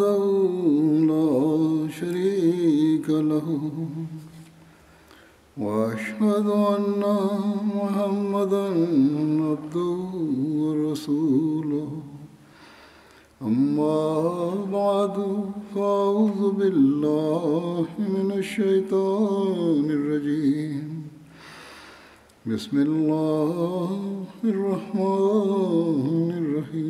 وحده لا شريك له. وأشهد أن محمدا عبده ورسوله. أما بعد فأعوذ بالله من الشيطان الرجيم. بسم الله الرحمن الرحيم.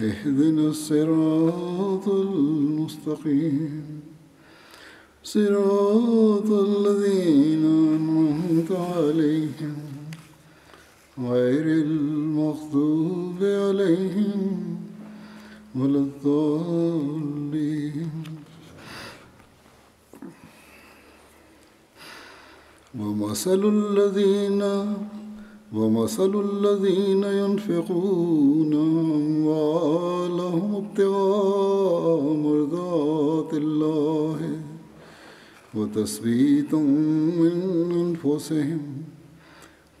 اهدنا الصراط المستقيم. صراط الذين أنعمت عليهم غير المغضوب عليهم ولا الضالين. ومثل الذين ومثل الذين ينفقون أموالهم ابتغاء مرضات الله وتثبيتا من أنفسهم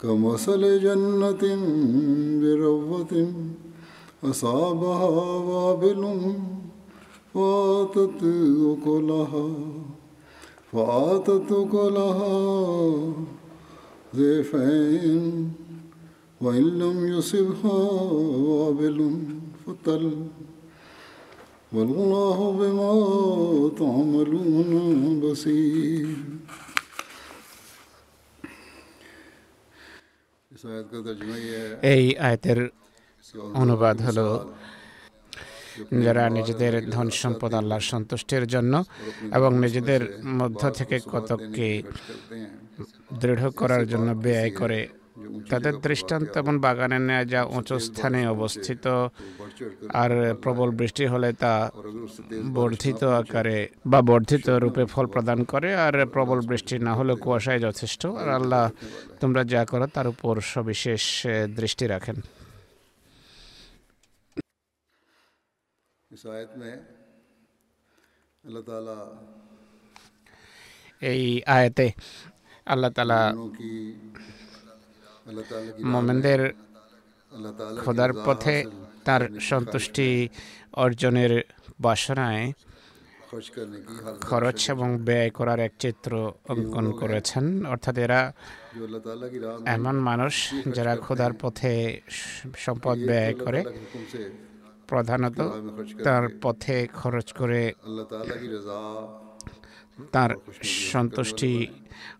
كمثل جنة بربوة أصابها وابل فآتت أكلها فآتت أكلها ضعفين وإن لم يصبها وابل فطل والله بما تعملون بصير. এই আয়াতের অনুবাদ হলো যারা নিজেদের ধন সম্পদ আল্লাহর সন্তুষ্টির জন্য এবং নিজেদের মধ্য থেকে কতককে দৃঢ় করার জন্য ব্যয় করে, তাদের দৃষ্টান্ত এমন বাগানে নেওয়া যা উঁচু স্থানে অবস্থিত আর প্রবল বৃষ্টি হলে তা বর্ধিত আকারে বা বর্ধিত রূপে ফল প্রদান করে আর প্রবল বৃষ্টি না হলে কুয়াশায় যথেষ্ট। আর আল্লাহ তোমরা যা করো তার উপর সবিশেষ দৃষ্টি রাখেন। এই আয়াতে আল্লাহ তালা মোমেনদের খোদার পথে তার সন্তুষ্টি অর্জনের বাসনায় খরচ এবং ব্যয় করার এক চিত্র অঙ্কন করেছেন। অর্থাৎ এরা এমন মানুষ যারা খোদার পথে সম্পদ ব্যয় করে। প্রধানত তার পথে খরচ করে তার সন্তুষ্টি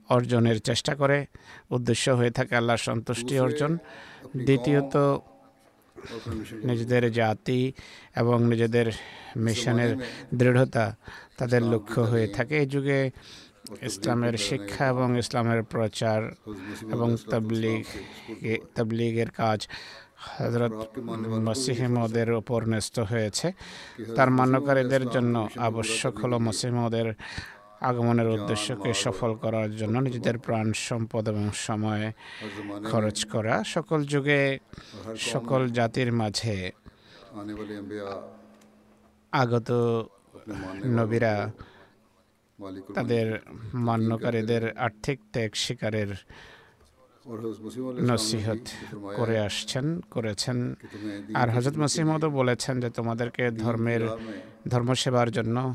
অর্জনের চেষ্টা করে। উদ্দেশ্য হয়ে থাকে আল্লাহর সন্তুষ্টি অর্জন। দ্বিতীয়ত, নিজেদের জাতি এবং নিজেদের মিশনের দৃঢ়তা তাদের লক্ষ্য হয়ে থাকে। এই যুগে ইসলামের শিক্ষা এবং ইসলামের প্রচার এবং তবলিগ তবলিগের কাজ হজরত মসিহিমদের ওপর ন্যস্ত হয়েছে। তার মান্যকারীদের জন্য আবশ্যক হলো মসিহমদের আগমনের উদ্দেশ্যকে সফল করার জন্য নিজেদের প্রাণ, সম্পদ এবং সময় খরচ করা। সকল যুগে, সকল জাতির মাঝে আগত নবীরা তাদের মান্যকারীদের আর্থিক ত্যাগ শিকারের নসিহত করে আসছেন করেছেন। আর হজরত মাসিমদও বলেছেন যে তোমাদেরকে ধর্মের ধর্ম সেবার জন্য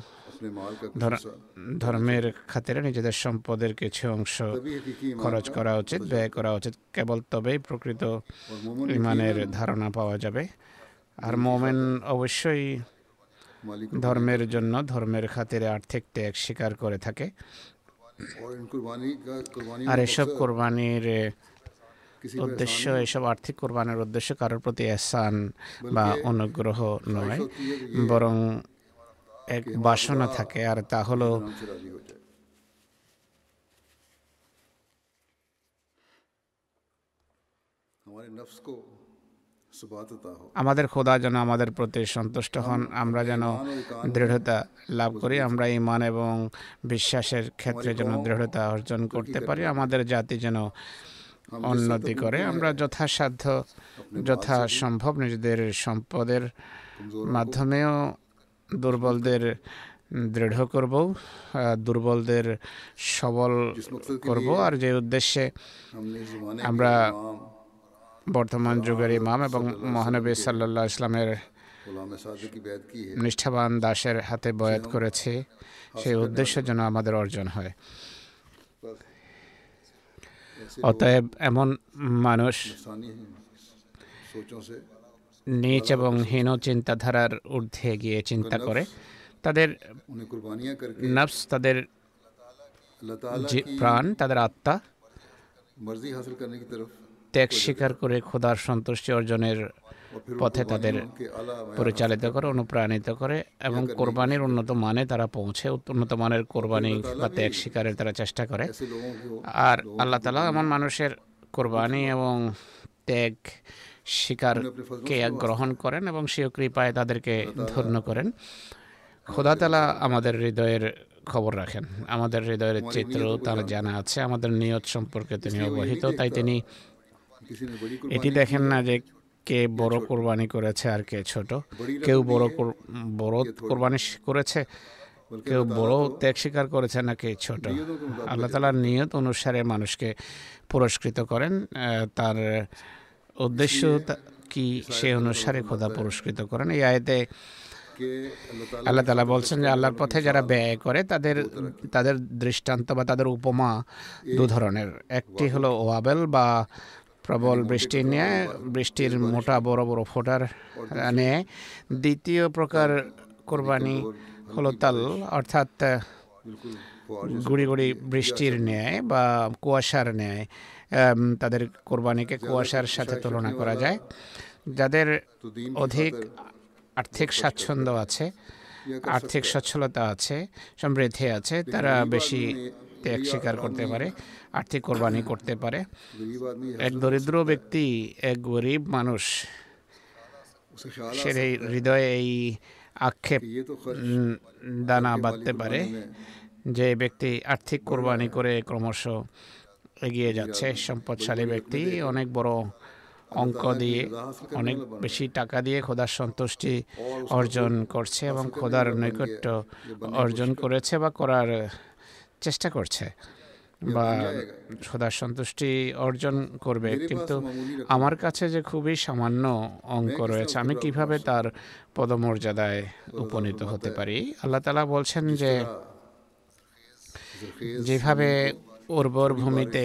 ধর্মের খাতিরে নিজেদের সম্পদের কিছু অংশ খরচ করা উচিত ব্যয় করা উচিত? কেবল তবেই প্রকৃত ইমানের ধারণা পাওয়া যাবে। আর মোমেন অবশ্যই ধর্মের জন্য ধর্মের খাতিরে আর্থিক ত্যাগ স্বীকার করে থাকে। আর এসব কোরবানির উদ্দেশ্য এসব আর্থিক কোরবানের উদ্দেশ্য কারোর প্রতি এসান বা অনুগ্রহ নয়। বরং এক বাসনা থাকে আর তা হলো আমাদের খোদা যেন আমাদের প্রতি সন্তুষ্ট হন। আমরা যেন দৃঢ়তা লাভ করি। আমরা ইমান এবং বিশ্বাসের ক্ষেত্রে যেন দৃঢ়তা অর্জন করতে পারি। আমাদের জাতি যেন উন্নতি করে। আমরা যথাসাধ্য যথাসম্ভব নিজেদের সম্পদের মাধ্যমেও দুর্বলদের দৃঢ় করব দুর্বলদের সবল করব। আর যে উদ্দেশ্যে আমরা বর্তমান যুগের ইমাম এবং মহানবী সাল্লা ইসলামের নিষ্ঠাবান দাসের হাতে বয়াত করেছি। সেই উদ্দেশ্য যেন আমাদের অর্জন হয়। অতএব এমন মানুষ নিচ এবং হীন চিন্তাধারার ঊর্ধ্বে গিয়ে চিন্তা করে তাদের নফস তাদের প্রাণ তাদের আত্মা ত্যাগ স্বীকার করে খোদার সন্তুষ্টি অর্জনের পথে তাদের পরিচালিত করে, অনুপ্রাণিত করে এবং কোরবানির উন্নত মানে তারা পৌঁছে উন্নত মানের কোরবানি বা ত্যাগ শিকারের তারা চেষ্টা করে। আর আল্লাহ তালা এমন মানুষের কোরবানি এবং ত্যাগ শিকারকে গ্রহণ করেন এবং সেও কৃপায় তাদেরকে ধন্য করেন। খোদা তালা আমাদের হৃদয়ের খবর রাখেন। আমাদের হৃদয়ের চিত্র তার জানা আছে, আমাদের নিয়ত সম্পর্কে তিনি অবহিত, তাই তিনি এটি দেখেন না যে কে বড় কোরবানি করেছে আর কে ছোট? কেউ বড় বড় কোরবানি করেছে? কেউ বড় ত্যাগ স্বীকার করেছে না কে ছোট? আল্লাহ তালার নিয়ত অনুসারে মানুষকে পুরস্কৃত করেন তার উদ্দেশ্য কি সে অনুসারে খোদা পুরস্কৃত করেন। এই আয়তে আল্লাহ তালা বলছেন যে আল্লাহর পথে যারা ব্যয় করে তাদের তাদের দৃষ্টান্ত বা তাদের উপমা দু ধরনের। একটি হলো ওয়াবেল বা প্রবল বৃষ্টি নিয়ে, বৃষ্টির মোটা বড় বড় ফোটার নিয়ে দ্বিতীয় প্রকার কোরবানি হলো তাল, অর্থাৎ গুড়ি গুড়ি বৃষ্টির ন্যায় বা কুয়াশার ন্যায় তাদের কোরবানিকে কুয়াশার সাথে তুলনা করা যায়। যাদের অধিক আর্থিক স্বাচ্ছন্দ্য আছে, আর্থিক সচ্ছলতা আছে, সমৃদ্ধি আছে, তারা বেশি ত্যাগ স্বীকার করতে পারে আর্থিক কোরবানি করতে পারে। এক দরিদ্র ব্যক্তি এক গরিব মানুষ সে হৃদয়ে এই আক্ষেপ দানা বাঁধতে পারে যে ব্যক্তি আর্থিক কোরবানি করে ক্রমশ এগিয়ে যাচ্ছে সম্পদশালী ব্যক্তি অনেক বড় অঙ্ক দিয়ে অনেক বেশি টাকা দিয়ে খোদার সন্তুষ্টি অর্জন করছে এবং খোদার নৈকট্য অর্জন করেছে বা করার চেষ্টা করছে বা সদা সন্তুষ্টি অর্জন করবে কিন্তু আমার কাছে যে খুবই সামান্য অঙ্ক রয়েছে আমি কীভাবে তার পদমর্যাদায় উপনীত হতে পারি? আল্লাহ তালা বলছেন যে যেভাবে উর্বর ভূমিতে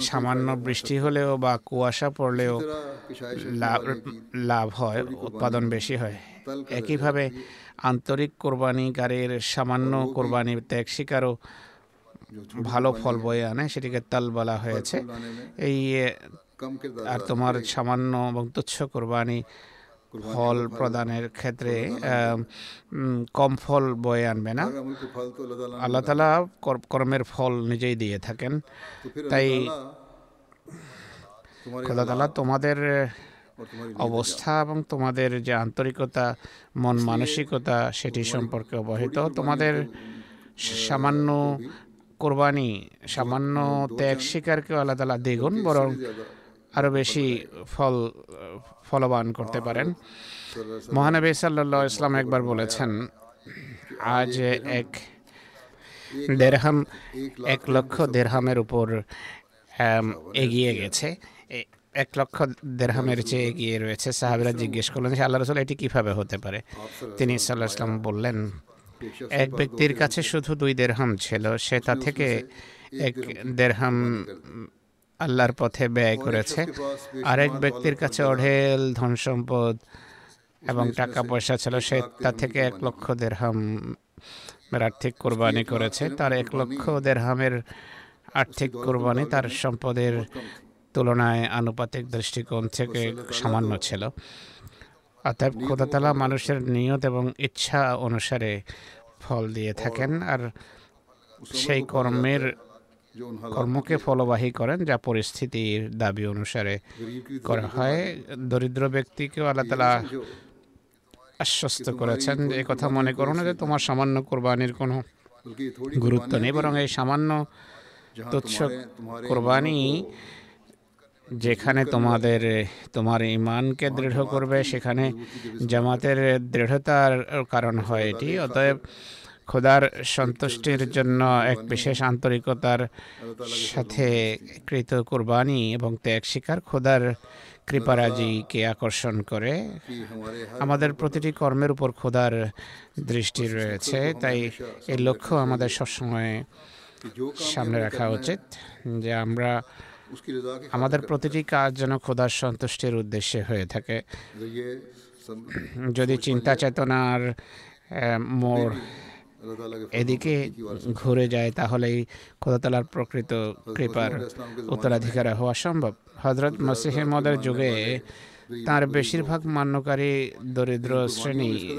সামান্য বৃষ্টি হলেও বা কুয়াশা পড়লেও লাভ হয় উৎপাদন বেশি হয়। একইভাবে আন্তরিক কোরবানি গাড়ির সামান্য কোরবানি ত্যাগ শিকারও ভালো ফল বয়ে আনে সেটিকে তাল বলা হয়েছে। এই আর তোমার সামান্য এবং তুচ্ছ কোরবানি ফল প্রদানের ক্ষেত্রে কম ফল বয়ে আনবে না। আল্লাহ তালা কর্মের ফল নিজেই দিয়ে থাকেন। তাই আল্লাহ তালা তোমাদের অবস্থা এবং তোমাদের যে আন্তরিকতা মন মানসিকতা সেটি সম্পর্কে অবহিত। তোমাদের সামান্য কোরবানি সামান্য ত্যাগ শিকারকে আল্লাহ তালা দ্বিগুণ বরং আরও বেশি ফল ফলবান করতে পারেন। মহানবী সাল্লা ইসলাম একবার বলেছেন আজ এক দেড়হাম এক লক্ষ দেড়হামের উপর এগিয়ে গেছে। এক লক্ষ দেড়হামের চেয়ে এগিয়ে রয়েছে। সাহাবিরা জিজ্ঞেস করলেন যে আল্লাহ রসুল এটি কীভাবে হতে পারে? তিনি সাল্লাহ ইসলাম বললেন এক ব্যক্তির কাছে শুধু দুই দেড়হাম ছিল সে তা থেকে এক দেড়হাম আল্লাহর পথে ব্যয় করেছে। আরেক ব্যক্তির কাছে অঢেল ধন সম্পদ এবং টাকা পয়সা ছিল সে তা থেকে এক লক্ষ দেড়হাম আর্থিক কোরবানি করেছে। তার এক লক্ষ দেড়হামের আর্থিক কোরবানি তার সম্পদের তুলনায় আনুপাতিক দৃষ্টিকোণ থেকে সামান্য ছিল। অতএব খোদাতলা মানুষের নিয়ত এবং ইচ্ছা অনুসারে ফল দিয়ে থাকেন আর সেই কর্মের কর্মকে ফলবাহী করেন, যা পরিস্থিতির দাবি অনুসারে করা হয়। দরিদ্র ব্যক্তিকেও আল্লাহ তালা আশ্বস্ত করেছেন এ কথা মনে করো না যে, তোমার সামান্য কোরবানির কোনো গুরুত্ব নেই, বরং এই সামান্য তুচ্ছ কোরবানি যেখানে তোমাদের তোমার ইমানকে দৃঢ় করবে সেখানে জামাতের দৃঢ়তার কারণ হয় এটি। অতএব খোদার সন্তুষ্টির জন্য এক বিশেষ আন্তরিকতার সাথে কৃত কোরবানি এবং ত্যাগ শিকার খোদার কৃপারাজিকে আকর্ষণ করে। আমাদের প্রতিটি কর্মের উপর খোদার দৃষ্টি রয়েছে তাই এই লক্ষ্য আমাদের সবসময় সামনে রাখা উচিত যে আমরা আমাদের প্রতিটি কাজ যেন খোদার সন্তুষ্টির উদ্দেশ্যে হয়ে থাকে। যদি চিন্তা চেতনার মোড় এদিকে ঘুরে যায় তাহলেই খোদাতলার প্রকৃত কৃপার উত্তরাধিকার হওয়া সম্ভব। হজরত মসিহমদের যুগে তার বেশিরভাগ মান্যকারী দরিদ্র শ্রেণি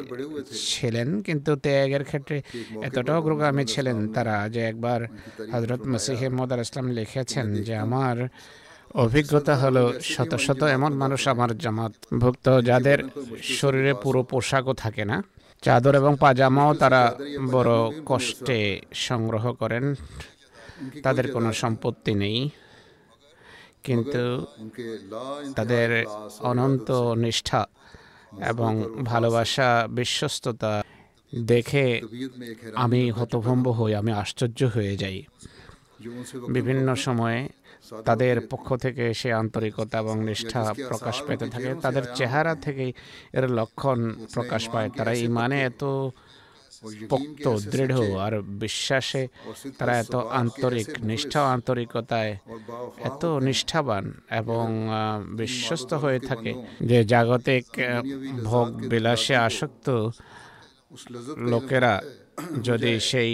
ছিলেন কিন্তু ত্যাগের ক্ষেত্রে এতটা অগ্রগামী ছিলেন তারা যে একবার হজরত মসিহে মদার ইসলাম লিখেছেন যে আমার অভিজ্ঞতা হলো শত শত এমন মানুষ আমার জামাত ভুক্ত যাদের শরীরে পুরো পোশাকও থাকে না চাদর এবং পাজামাও তারা বড় কষ্টে সংগ্রহ করেন। তাদের কোনো সম্পত্তি নেই। কিন্তু তাদের অনন্ত নিষ্ঠা এবং ভালোবাসা, বিশ্বস্ততা দেখে আমি হতভম্ব হই, আমি আশ্চর্য হয়ে যাই। বিভিন্ন সময়ে তাদের পক্ষ থেকে সে আন্তরিকতা এবং নিষ্ঠা প্রকাশ পেতে থাকে। তাদের চেহারা থেকেই এর লক্ষণ প্রকাশ পায়। তারা ইমানে এত পোক্ত দৃঢ় আর বিশ্বাসে তারা এত আন্তরিক নিষ্ঠা আন্তরিকতায় এত নিষ্ঠাবান এবং বিশ্বস্ত হয়ে থাকে যে জাগতিক ভোগ বিলাসে আসক্ত লোকেরা যদি সেই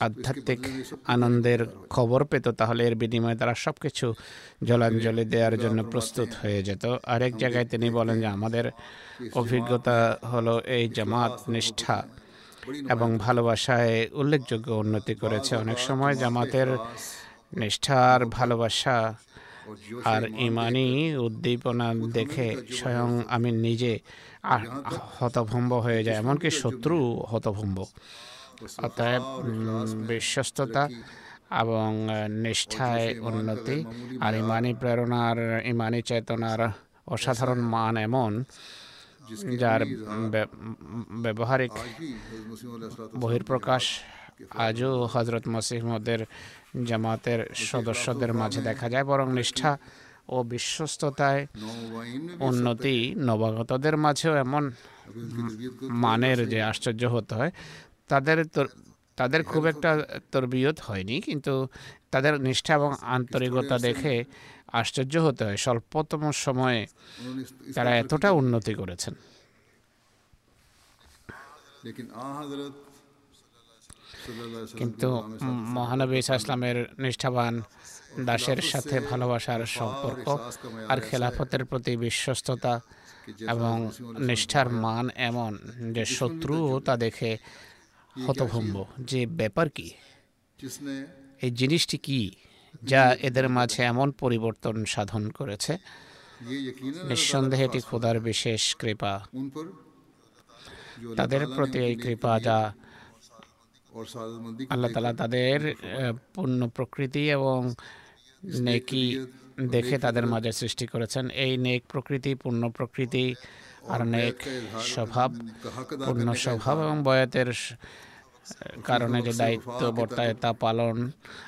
আধ্যাত্মিক আনন্দের খবর পেত তাহলে এর বিনিময়ে তারা সব কিছু জলাঞ্জলি দেওয়ার জন্য প্রস্তুত হয়ে যেত আরেক জায়গায় তিনি বলেন যে আমাদের অভিজ্ঞতা হলো এই জামাত নিষ্ঠা এবং ভালোবাসায় উল্লেখযোগ্য উন্নতি করেছে অনেক সময় জামাতের নিষ্ঠার ভালোবাসা আর ইমানি উদ্দীপনা দেখে স্বয়ং আমি নিজে হতভম্ব হয়ে যায়। এমনকি শত্রু হতভম্ব। অতএব বিশ্বস্ততা এবং নিষ্ঠায় উন্নতি আর ইমানি প্রেরণার ইমানি চেতনার অসাধারণ মান এমন যার ব্যবহারিক বহির্প্রকাশ আজও হজরত মসিহমদের জামাতের সদস্যদের মাঝে দেখা যায় বরং নিষ্ঠা ও বিশ্বস্ততায় উন্নতি নবাগতদের মাঝেও এমন মানের যে আশ্চর্য হতে হয় তাদের তাদের খুব একটা তরবিয়ত হয়নি কিন্তু তাদের নিষ্ঠা এবং আন্তরিকতা দেখে আশ্চর্য হতে হয়, স্বল্পতম সময়ে তারা এতটা উন্নতি করেছেন। কিন্তু মহানবী ইসলামের নিষ্ঠাবান দাসের সাথে ভালোবাসার সম্পর্ক আর খেলাফতের প্রতি বিশ্বস্ততা এবং নিষ্ঠার মান এমন যে শত্রুও তা দেখে হতভম্ব। যে ব্যাপার কি? এই জিনিসটি কী? যা এদের মাঝে এমন পরিবর্তন সাধন করেছে। নিঃসন্দেহে এটি খোদার বিশেষ কৃপা। তাদের প্রতি এই কৃপা যা আল্লাহ তালা তাদের পূর্ণ প্রকৃতি এবং নেকি দেখে তাদের মাঝে সৃষ্টি করেছেন। এই নেক প্রকৃতি, পূর্ণ প্রকৃতি আর নেক স্বভাব, পূর্ণ স্বভাব এবং বয়াতের কারণে যে দায়িত্ব বর্তায় তা পালন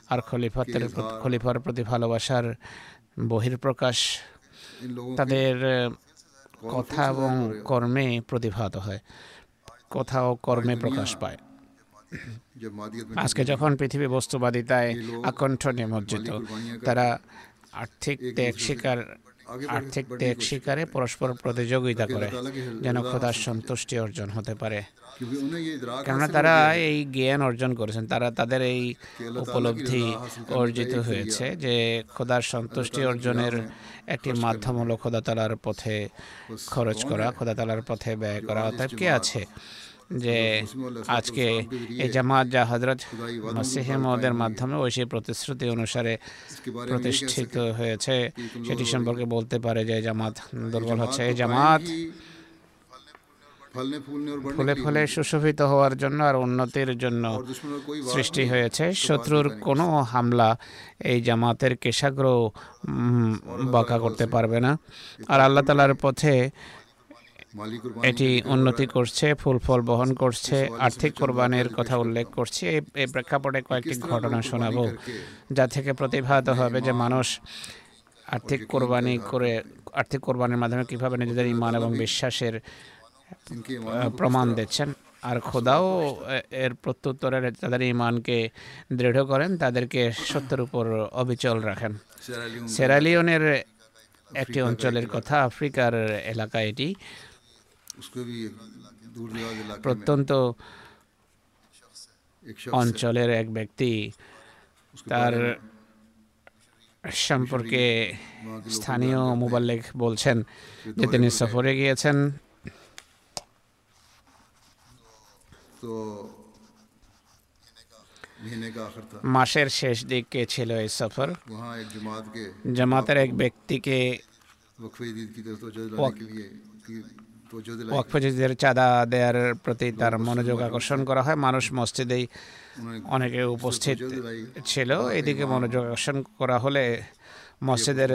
আর খলিফাতের খলিফার প্রতি ভালোবাসার বহির্প্রকাশ তাদের কথা এবং কর্মে প্রতিভাত হয় কথা ও কর্মে প্রকাশ পায়। আজকে যখন পৃথিবী বস্তুবাদিতায় আকণ্ঠ নিমজ্জিত তারা আর্থিক ত্যাগ শিকার আর্থিক ত্যাগ শিকারে পরস্পর প্রতিযোগিতা করে যেন খোদার সন্তুষ্টি অর্জন হতে পারে। কেননা তারা এই জ্ঞান অর্জন করেছেন তারা তাদের এই উপলব্ধি অর্জিত হয়েছে যে খোদার সন্তুষ্টি অর্জনের একটি মাধ্যম হলো খোদাতালার পথে খরচ করা। খোদাতালার পথে ব্যয় করা। অর্থাৎ কে আছে? যে আজকে এই জামাত যা হজরত মসিহেমদের মাধ্যমে ওই সেই প্রতিশ্রুতি অনুসারে প্রতিষ্ঠিত হয়েছে সেটি সম্পর্কে বলতে পারে যে জামাত দুর্বল হচ্ছে। এই জামাত ফলে ফলে সুশোভিত হওয়ার জন্য আর উন্নতির জন্য সৃষ্টি হয়েছে। শত্রুর কোনো হামলা এই জামাতের কেশাগ্র বাঁকা করতে পারবে না। আর আল্লাহ তালার পথে এটি উন্নতি করছে, ফুল ফল বহন করছে, আর্থিক কোরবানির কথা উল্লেখ করছে। এই প্রেক্ষাপটে কয়েকটি ঘটনা শোনাব, যা থেকে প্রতিভাত হবে যে মানুষ আর্থিক কোরবানি করে, আর্থিক কোরবানির মাধ্যমে কীভাবে নিজেদের ইমান এবং বিশ্বাসের প্রমাণ দিচ্ছেন। আর খোদাও এর প্রত্যুত্তরে তাদের ইমানকে দৃঢ় করেন, তাদেরকে সত্যের উপর অবিচল রাখেন। সেরালিওনের একটি অঞ্চলের কথা, আফ্রিকার এলাকা এটি। প্রত্যন্ত অঞ্চলের এক ব্যক্তি তার সম্পর্কে স্থানীয় মুবাল্লেক বলছেন যে তিনি সফরে গিয়েছেন। মাসের শেষ দিকে ছিল এই সফর। জামাতের এক ব্যক্তিকে চাঁদা দেয়ার প্রতি তার মনোযোগ আকর্ষণ করা হয়। মানুষ মসজিদেই অনেকে উপস্থিত ছিল। এদিকে মনোযোগ আকর্ষণ করা হলে মসজিদের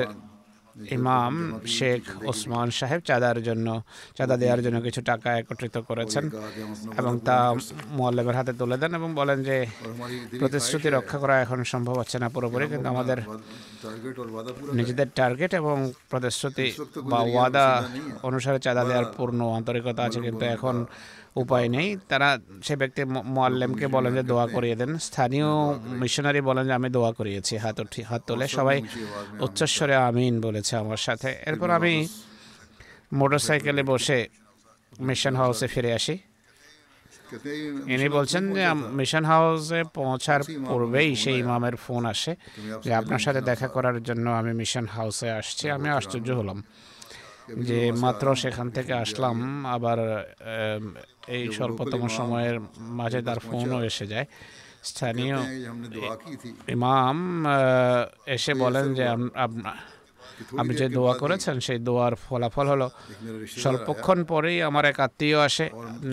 ইমাম শেখ ওসমান সাহেব চাঁদার জন্য, চাঁদা দেওয়ার জন্য কিছু টাকা একত্রিত করেছেন এবং তা মোয়াল্লামের হাতে তুলে দেন এবং বলেন যে, প্রতিশ্রুতি রক্ষা করা এখন সম্ভব হচ্ছে না পুরোপুরি, কিন্তু আমাদের নিজেদের টার্গেট এবং প্রতিশ্রুতি বা ওয়াদা অনুসারে চাঁদা দেওয়ার পূর্ণ আন্তরিকতা আছে, কিন্তু এখন উপায় নেই। তারা সে ব্যক্তি মোয়াল্লেমকে বলেন যে দোয়া করিয়ে দেন। স্থানীয় মিশনারি বলেন যে আমি দোয়া করিয়েছি, হাত উঠি, হাত তোলে। সবাই উচ্চস্বরে আমিন বলেছে আমার সাথে। এরপর আমি মোটরসাইকেলে বসে মিশন হাউসে ফিরে আসি। ইনি বলছেন যে মিশন হাউসে পৌঁছার পূর্বেই সেই ইমামের ফোন আসে যে আপনার সাথে দেখা করার জন্য আমি মিশন হাউসে আসছি। আমি আশ্চর্য হলাম যে মাত্র সেখান থেকে আসলাম। আবার এই স্বল্পতম সময়ের মাঝে তার ফোনও এসে যায়। স্থানীয় ইমাম এসে বলেন যে আপনি যে দোয়া করেছেন সেই দোয়ার ফলাফল হলো স্বল্পক্ষণ পরেই আমার এক আত্মীয় আসে।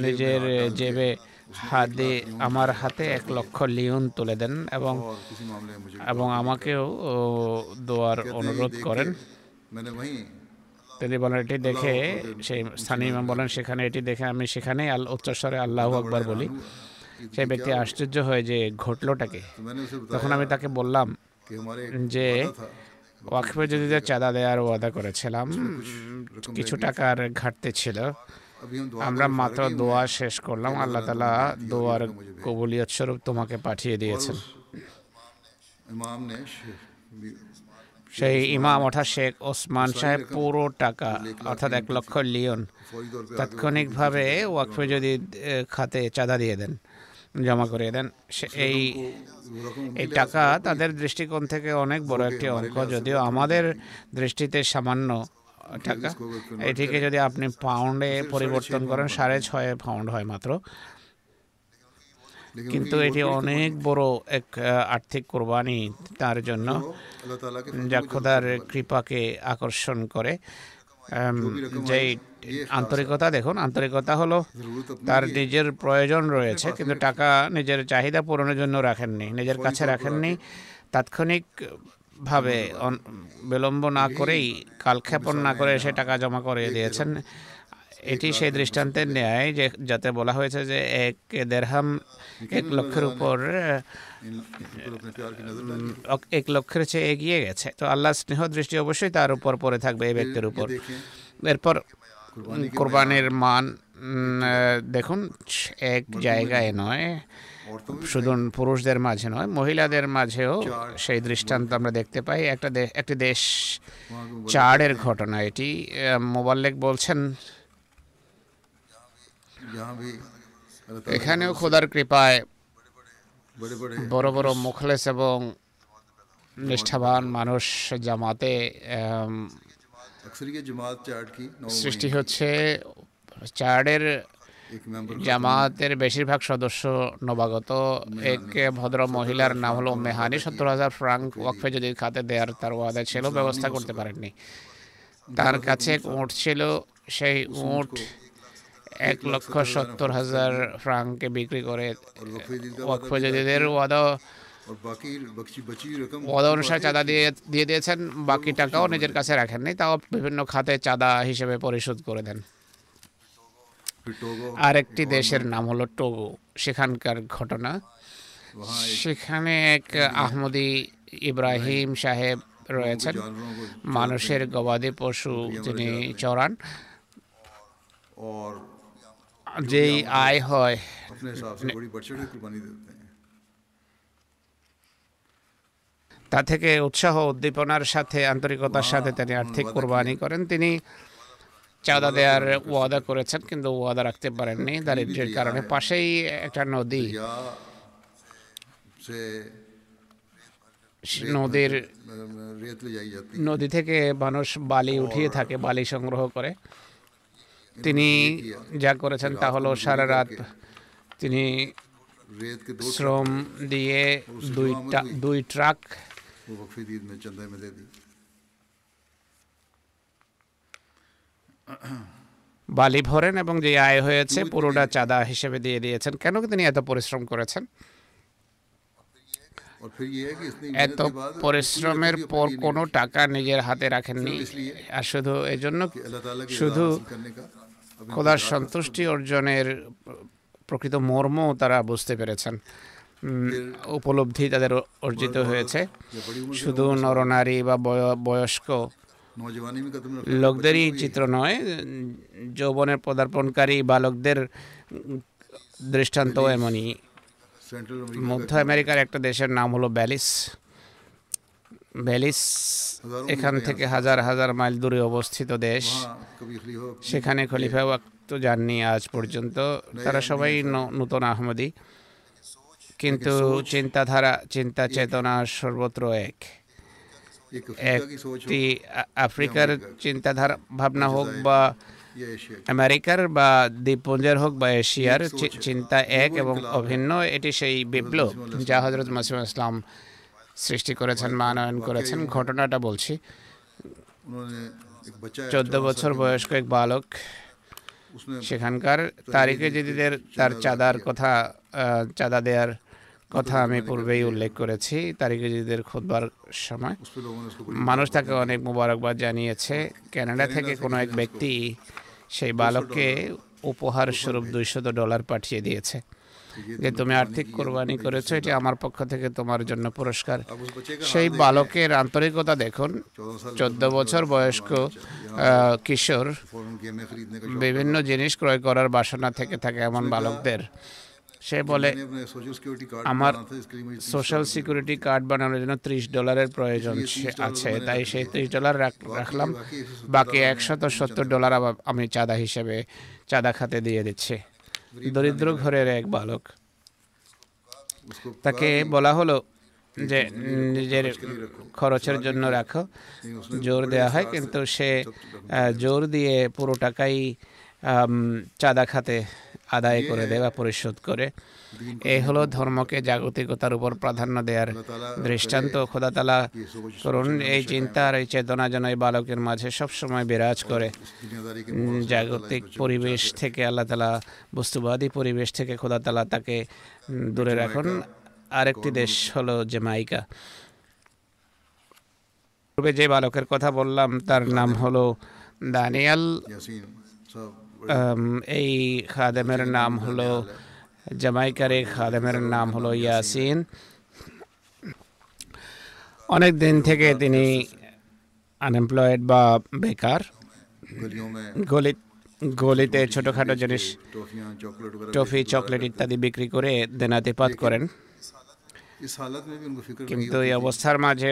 নিজের জেবে হাতে আমার হাতে এক লক্ষ লিওন তুলে দেন এবং এবং আমাকেও দোয়ার অনুরোধ করেন। তিনি বলেন এটি দেখে সেই স্থানীয় ইমাম বলেন সেখানে এটি দেখে আমি সেখানেই আল উচ্চস্বরে আল্লাহ আকবর বলি। সেই ব্যক্তি আশ্চর্য হয়ে যে ঘটলোটাকে। তখন আমি তাকে বললাম যে ওয়াকফে যদি চাঁদা দেওয়ার ওয়াদা করেছিলাম কিছু টাকার ঘাটতি ছিল। আমরা মাত্র দোয়া শেষ করলাম। আল্লাহ তালা দোয়ার কবুলিয়ত স্বরূপ তোমাকে পাঠিয়ে দিয়েছেন। সেই ইমাম অর্থাৎ শেখ ওসমান সাহেব পুরো টাকা অর্থাৎ এক লক্ষ লিওন। তাৎক্ষণিকভাবে ওয়াকফে যদি খাতে চাঁদা দিয়ে দেন জমা করে দেন এই এই টাকা তাদের দৃষ্টিকোণ থেকে অনেক বড় একটি অঙ্ক যদিও আমাদের দৃষ্টিতে সামান্য টাকা। এটিকে যদি আপনি পাউন্ডে পরিবর্তন করেন সাড়ে ছয় পাউন্ড হয় মাত্র। কিন্তু এটি অনেক বড় এক আর্থিক কোরবানি তার জন্য যা খোদার কৃপাকে আকর্ষণ করে যে আন্তরিকতা দেখুন আন্তরিকতা হলো তার নিজের প্রয়োজন রয়েছে কিন্তু টাকা নিজের চাহিদা পূরণের জন্য রাখেননি নিজের কাছে রাখেননি তাৎক্ষণিক ভাবে বিলম্ব না করেই কালক্ষেপণ না করে সে টাকা জমা করে দিয়েছেন এটি সেই দৃষ্টান্তের ন্যায় যে যাতে বলা হয়েছে যে এক দেড়হাম এক লক্ষের উপর এক লক্ষের চেয়ে এগিয়ে গেছে। তো আল্লাহ স্নেহ দৃষ্টি অবশ্যই তার উপর পড়ে থাকবে এই ব্যক্তির উপর। এরপর কোরবানির মান দেখুন এক জায়গায় নয় শুধু পুরুষদের মাঝে নয় মহিলাদের মাঝেও সেই দৃষ্টান্ত আমরা দেখতে পাই। একটা একটি দেশ চাড়ের ঘটনা এটি মোবাল্লেক বলছেন এখানেও খোদার কৃপায় বড় বড় মুখলেস এবং নিষ্ঠাবান মানুষ জামাতে সৃষ্টি হচ্ছে চার্ডের জামাতের বেশিরভাগ সদস্য নবাগত। এক ভদ্র মহিলার নাম হলো মেহানি। সত্তর হাজার ফ্রাঙ্ক ওয়াকফে যদি খাতে দেওয়ার তার ওয়াদা ছিল, ব্যবস্থা করতে পারেননি। তার কাছে এক উঁট ছিল। সেই উঁট এক লক্ষ সত্তর হাজার ফ্রাঙ্কে বিক্রি করে ওয়াকফজাদের ওয়াদা ওয়াদা অনুসারে চাঁদা দিয়ে দিয়ে দিয়েছেন বাকি টাকাও নিজের কাছে রাখেননি তাও বিভিন্ন খাতে চাঁদা হিসেবে পরিশোধ করে দেন। আরেকটি দেশের নাম হলো টোগো সেখানকার ঘটনা। সেখানে এক আহমদি ইব্রাহিম সাহেব রয়েছেন মানুষের গবাদি পশু তিনি চড়ান যেই আয় হয়। তা থেকে উৎসাহ উদ্দীপনার সাথে আন্তরিকতার সাথে তিনি আর্থিক কোরবানি করেন। তিনি চাঁদা দেওয়ার ওয়াদা করেছেন কিন্তু ওয়াদা রাখতে পারেননি। দারিদ্রের কারণে পাশেই একটা নদী। নদীর নদী থেকে মানুষ বালি উঠিয়ে থাকে বালি সংগ্রহ করে। তিনি যা করেছেন তা হলো সারা রাত তিনি শ্রম দিয়ে দুই ট্রাক বালি ভরেন এবং যে আয় হয়েছে পুরোটা চাঁদা হিসেবে দিয়ে দিয়েছেন। কেন তিনি এত পরিশ্রম করেছেন? এত পরিশ্রমের পর কোনো টাকা নিজের হাতে রাখেননি। আর শুধু এজন্য শুধু খোদার সন্তুষ্টি অর্জনের প্রকৃত মর্ম তারা বুঝতে পেরেছেন। উপলব্ধি তাদের অর্জিত হয়েছে। শুধু নরনারী বা বয়স্ক লোকদেরই চিত্র নয় যৌবনের পদার্পণকারী বালকদের দৃষ্টান্ত এমনই। মধ্য আমেরিকার একটা দেশের নাম হলো ব্যালিস ব্যালিস এখান থেকে হাজার হাজার মাইল দূরে অবস্থিত দেশ। সেখানে খলিফা ওয়াক্ত যাননি আজ পর্যন্ত। তারা সবাই নূতন আহমদী। কিন্তু চিন্তাধারা চিন্তা চেতনা সর্বত্র এক। একটি আফ্রিকার চিন্তাধারা ভাবনা হোক বা আমেরিকার বা দ্বীপপুঞ্জের হোক বা এশিয়ার চিন্তা এক এবং অভিন্ন এটি সেই বিপ্লব যা হজরত মাসিম ইসলাম সৃষ্টি করেছেন মানয়ন করেছেন ঘটনাটা বলছি। চোদ্দ বছর বয়স্ক এক বালক। সেখানকার তারিখে যেদিদের তার চাঁদার কথা চাঁদা দেওয়ার কথা আমি পূর্বেই উল্লেখ করেছি তারিখে যেদিদের খোদবার সময়। মানুষ তাকে অনেক মুবারকবাদ জানিয়েছে। ক্যানাডা থেকে কোনো এক ব্যক্তি সেই বালককে উপহার স্বরূপ দুইশত ডলার পাঠিয়ে দিয়েছে। যে তুমি আর্থিক কোরবানি করেছ, এটি আমার পক্ষ থেকে তোমার জন্য পুরস্কার। সেই বালকের আন্তরিকতা দেখুন। চোদ্দ বছর বয়স্ক কিশোর, বিভিন্ন জিনিস ক্রয় করার বাসনা থেকে থাকে এমন বালকদের। সে বলে, আমার সোশ্যাল সিকিউরিটি কার্ড বানানোর জন্য ত্রিশ ডলারের প্রয়োজন আছে, তাই সেই ত্রিশ ডলার রাখলাম। বাকি একশত সত্তর ডলার আমি চাঁদা হিসেবে, চাঁদা খাতে দিয়ে দিচ্ছি। দরিদ্র ঘরের এক বালক। তাকে বলা হলো যে নিজের খরচের জন্য রাখো। জোর দেওয়া হয় কিন্তু সে জোর দিয়ে পুরো টাকাই চাঁদা খাতে আদায় করে দেয় বা পরিশোধ করে। এই হলো ধর্মকে জাগতিকতার উপর প্রাধান্য দেওয়ার দৃষ্টান্ত। খোদাতালা করুন এই চিন্তার এই চেতনা যেন এই বালকের মাঝে সবসময় বিরাজ করে। জাগতিক পরিবেশ থেকে আল্লাহ তালা বস্তুবাদী পরিবেশ থেকে খোদাতালা তাকে দূরে রাখুন। আরেকটি দেশ হলো জামাইকা। পূর্বে যে বালকের কথা বললাম তার নাম হলো দানিয়াল। এই খাদেমের নাম হলো জামাইকার এই খাদেমের নাম হলো ইয়াসিন অনেক দিন থেকে তিনি আনএমপ্লয়েড বা বেকার। গলিত, গলিতে ছোটোখাটো জিনিস টফি চকলেট ইত্যাদি বিক্রি করে দেনাতিপাত করেন। কিন্তু এই অবস্থার মাঝে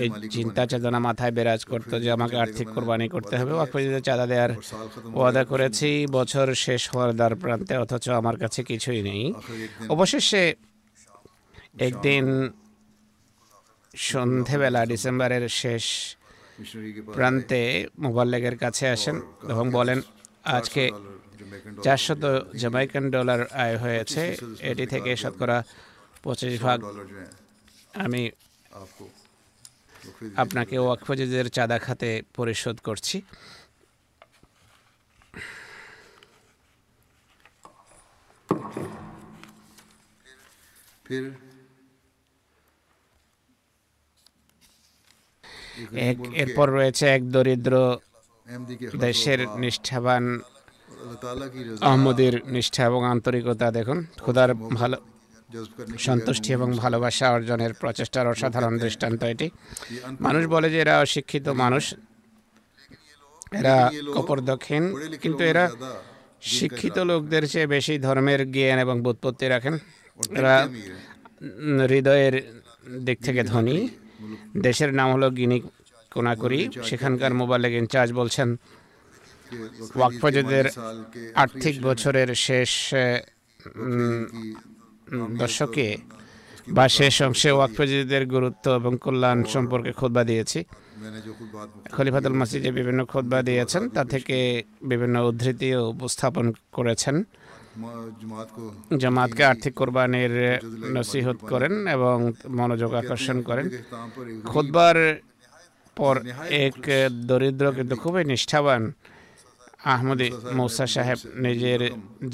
এই চিন্তা চেতনা মাথায় বিরাজ করতো যে আমাকে আর্থিক কোরবানি করতে হবে ওয়াকফে চাঁদা দেওয়ার ওয়াদা করেছি বছর শেষ হওয়ার দ্বার প্রান্তে অথচ আমার কাছে কিছুই নেই। অবশেষে একদিন সন্ধেবেলা ডিসেম্বরের শেষ প্রান্তে মোবাল্লেগের কাছে আসেন এবং বলেন আজকে চারশত জামাইকান ডলার আয় হয়েছে। এটি থেকে শতকরা পঁচিশ ভাগ আমি আপনাকে ওয়াকফজিদের চাঁদা খাতে পরিশোধ করছি। এরপর রয়েছে এক দরিদ্র দেশের নিষ্ঠাবান আহমদের নিষ্ঠা এবং আন্তরিকতা দেখুন। খুদার ভালো সন্তুষ্টি এবং ভালোবাসা অর্জনের প্রচেষ্টার অসাধারণ দৃষ্টান্ত এটি। মানুষ বলে যে এরা অশিক্ষিত মানুষ, এরা কপর দক্ষিণ কিন্তু এরা শিক্ষিত লোকদের চেয়ে বেশি ধর্মের জ্ঞান এবং বোধপত্তি রাখেন। এরা হৃদয়ের দিক থেকে ধনী। দেশের নাম হলো গিনি কোনাকুরি। সেখানকার মোবাইলের ইনচার্জ বলছেন ওয়াকফজদের আর্থিক বছরের শেষ দর্শকে বা শেষ অংশে ওয়াকফেজিদের গুরুত্ব এবং কল্যাণ সম্পর্কে খোদবা দিয়েছি। খলিফাতুল মসজিদে বিভিন্ন খোদবা দিয়েছেন তা থেকে বিভিন্ন উদ্ধৃতি উপস্থাপন করেছেন। জামাতকে আর্থিক কোরবানির নসিহত করেন এবং মনোযোগ আকর্ষণ করেন। খোদবার পর এক দরিদ্র কিন্তু খুবই নিষ্ঠাবান আহমদী মৌসা সাহেব নিজের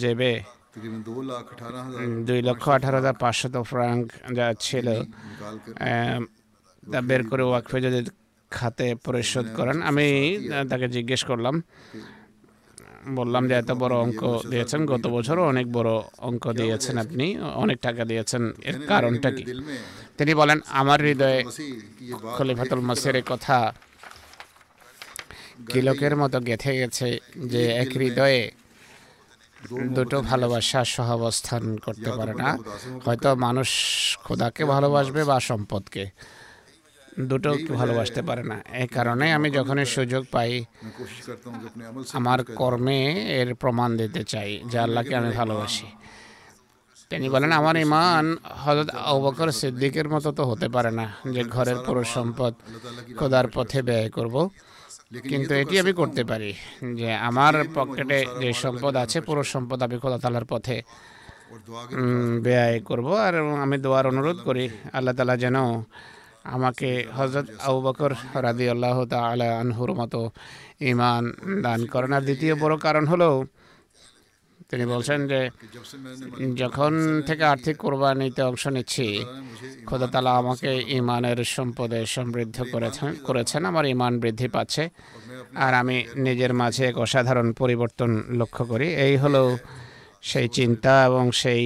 জেবে দুই লক্ষ আঠারো হাজার পাঁচশত ফ্রাঙ্ক যা ছিল তা বের করে ওয়াকফে যদি খাতে পরিশোধ করেন, আমি তাকে জিজ্ঞেস করলাম। বললাম যে, এত বড় অঙ্ক দিয়েছেন, গত বছরও অনেক বড় অঙ্ক দিয়েছেন আপনি, অনেক টাকা দিয়েছেন, এর কারণটা কি? তিনি বলেন, আমার হৃদয়ে খলিফাতুল মাসির কথা কিলকের মতো গেথে গেছে যে, এক হৃদয়ে দুটো ভালোবাসা সহাবস্থান করতে পারে না। হয়তো মানুষ খোদাকে ভালোবাসবে বা সম্পদকে। দুটো ভালোবাসতে পারে না। এই কারণে আমি যখনই সুযোগ পাই আমার কর্মে এর প্রমাণ দিতে চাই যে আল্লাহকে আমি ভালোবাসি। তিনি বলেন আমার ইমান হজরত আবকর সিদ্দিকের মতো তো হতে পারে না যে ঘরের পুরো সম্পদ খোদার পথে ব্যয় করব। কিন্তু এটি আমি করতে পারি যে আমার পকেটে যে সম্পদ আছে পুরো সম্পদ আমি খোদা তালার পথে ব্যয় করব আর আমি দোয়ার অনুরোধ করি আল্লাহ তালা যেন আমাকে হজরত আবু বকর রাদি আল্লাহ তালা আনহুর মতো ইমান দান করেন। আর দ্বিতীয় বড় কারণ হলো তিনি বলছেন যে যখন থেকে আর্থিক কোরবানিতে অংশ নিচ্ছি খোদাতালা আমাকে ইমানের সম্পদে সমৃদ্ধ করেছেন করেছেন, আমার ইমান বৃদ্ধি পাচ্ছে। আর আমি নিজের মাঝে এক অসাধারণ পরিবর্তন লক্ষ্য করি। এই হলো সেই চিন্তা এবং সেই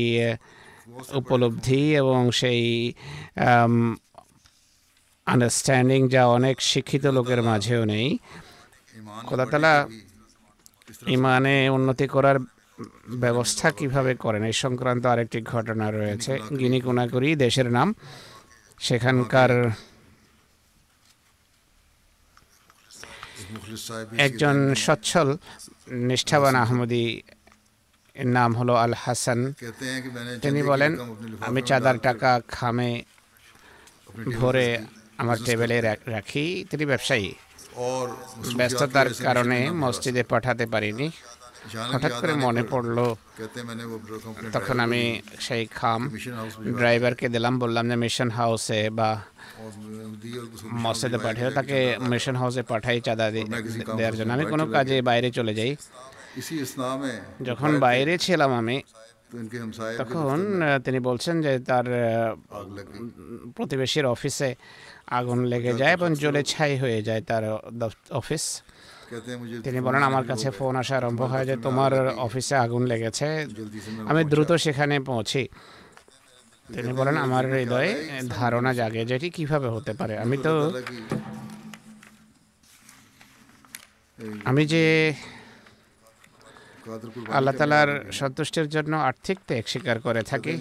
উপলব্ধি এবং সেই আন্ডারস্ট্যান্ডিং যা অনেক শিক্ষিত লোকের মাঝেও নেই। খোদাতালা ইমানে উন্নতি করার ব্যবস্থা কীভাবে করেন? এই সংক্রান্ত আরেকটি ঘটনা রয়েছে। গিনি কোনাকুরি দেশের নাম। সেখানকার একজন সচ্ছল, নিষ্ঠাবান আহমদি নাম হলো আল হাসান। তিনি বলেন, আমি চাঁদার টাকা খামে ভরে আমার টেবিলে রাখি। তিনি ব্যবসায়ী। ব্যস্ততার কারণে মসজিদে পাঠাতে পারিনি। হঠাৎ করে মনে পড়ল তখন আমি সেই খাম ড্রাইভারকে দিলাম বললাম যে মিশন হাউসে বা মসজিদে পাঠিয়ে তাকে মিশন হাউসে পাঠাই চাঁদা দেওয়ার জন্য। আমি কোনো কাজে বাইরে চলে যাই। যখন বাইরে ছিলাম আমি তখন তিনি বলছেন যে তার প্রতিবেশীর অফিসে আগুন লেগে যায় এবং জলে ছাই হয়ে যায় তার অফিস তিনি বলেন আমার কাছে ফোন আসা আরম্ভ হয় যে তোমার অফিসে আগুন লেগেছে। আমি দ্রুত সেখানে পৌঁছি। তিনি বলেন আমার হৃদয়ে ধারণা জাগে যেটি কীভাবে হতে পারে। আমি তো আমি যে আল্লাহ তালার সন্তুষ্টির জন্য আর্থিক ত্যাগ স্বীকার করে থাকি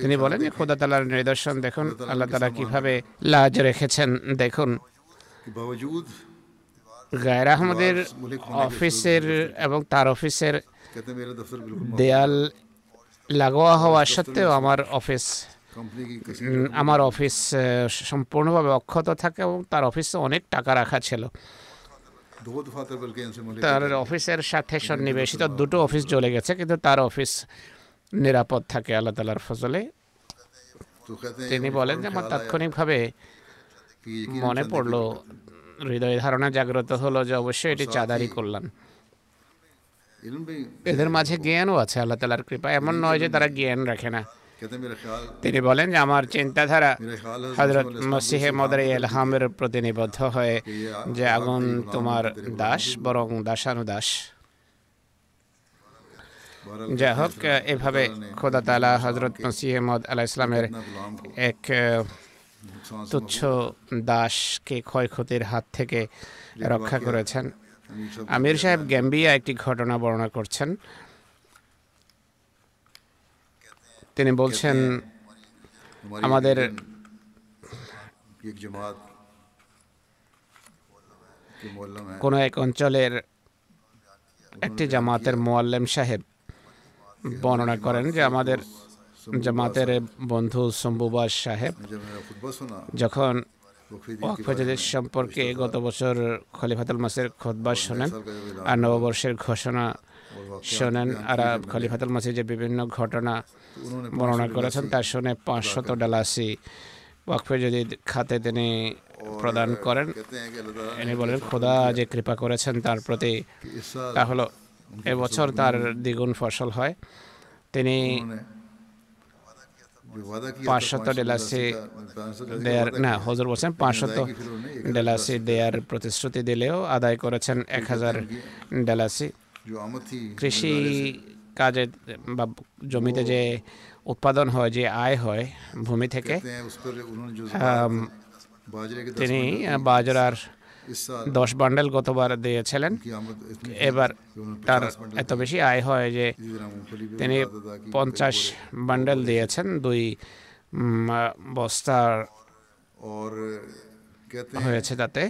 তিনি বলেন যে খোদা তালার নিদর্শন। দেখুন আল্লাহ তালা কীভাবে লাজ রেখেছেন। দেখুন। গায়ের আহমদের অফিসের এবং তার অফিসের দেয়াল লাগোয়া হওয়া সত্ত্বেও আমার অফিস আমার অফিস সম্পূর্ণভাবে অক্ষত থাকে এবং তার অফিসে অনেক টাকা রাখা ছিল। তার অফিসের সাথে সন্নিবেশিত দুটো অফিস জ্বলে গেছে কিন্তু তার অফিস নিরাপদ থাকে আল্লাহ তালার ফজলে। তিনি বলেন যে আমার তাৎক্ষণিকভাবে মনে পড়ল হৃদয়ে ধারণা জাগ্রত হলো যে অবশ্যই এটি চাঁদারি করলাম এদের মাঝে জ্ঞানও আছে আল্লাহ তালার কৃপা এমন নয় যে তারা জ্ঞান রাখে না। তিনি বলেন যে আমার চিন্তাধারা হজরত মসিহে মদর এলহামের প্রতি নিবদ্ধ হয়ে যে আগুন তোমার দাস বরং দাসানুদাস। যাই হোক এভাবে খোদা তালা হজরত মসিহ মদ আলাহ ইসলামের এক তুচ্ছ দাসকে ক্ষয়ক্ষতির হাত থেকে রক্ষা করেছেন। আমির সাহেব গ্যাম্বিয়া একটি ঘটনা বর্ণনা করছেন। তিনি বলছেন, আমাদের কোনো এক অঞ্চলের একটি জামাতের মোয়াল্লেম সাহেব বর্ণনা করেন যে আমাদের জামাতের বন্ধু শম্ভুবাস সাহেব। যখন ওয়াকফাজাদের সম্পর্কে গত বছর খলিফাতুল মাসের খোদবাস শোনেন আর নববর্ষের ঘোষণা শোনেন আর খলিফাতুল মাসের যে বিভিন্ন ঘটনা বর্ণনা করেছেন তা শুনে পাঁচশত ডালাসি ওয়াকফে যদি খাতে তিনি প্রদান করেন। ইনি বলেন খোদা যে কৃপা করেছেন তার প্রতি তা হলো এবছর তার দ্বিগুণ ফসল হয়। তিনি পাঁচশত ডেলাসে দেয়ার না হজর বলছেন পাঁচশত ডেলাসি দেয়ার প্রতিশ্রুতি দিলেও আদায় করেছেন এক হাজার ডেলাসি কৃষি কাজে বা জমিতে যে উৎপাদন হয় যে আয় হয় ভূমি থেকে তিনি বাজরার দশ বান্ডেল গতবার দিয়েছিলেন। এবার তার এত বেশি আয় হয় যে তিনি পঞ্চাশ বান্ডেল দিয়েছেন দুই বস্তার হয়েছে তাতে।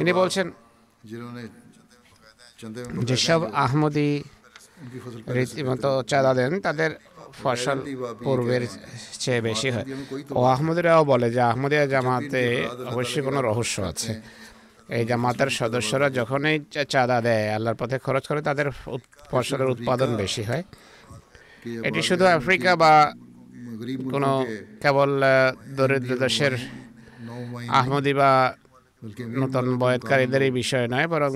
তিনি বলছেন যেসব আহমদি রীতিমতো চাঁদা দেন তাদের ফসল পূর্বের চেয়ে বেশি হয়। ও আহমদিরাও বলে যে আহমদিয়া জামাতে অবশ্যই কোনো রহস্য আছে। এই জামাতের সদস্যরা যখনই চাঁদা দেয় আল্লাহর পথে খরচ করে তাদের ফসলের উৎপাদন বেশি হয়। এটি শুধু আফ্রিকা বা কোনো কেবল দরিদ্র দেশের আহমদি বা নতুন বয়তকারীদেরই বিষয় নয় বরং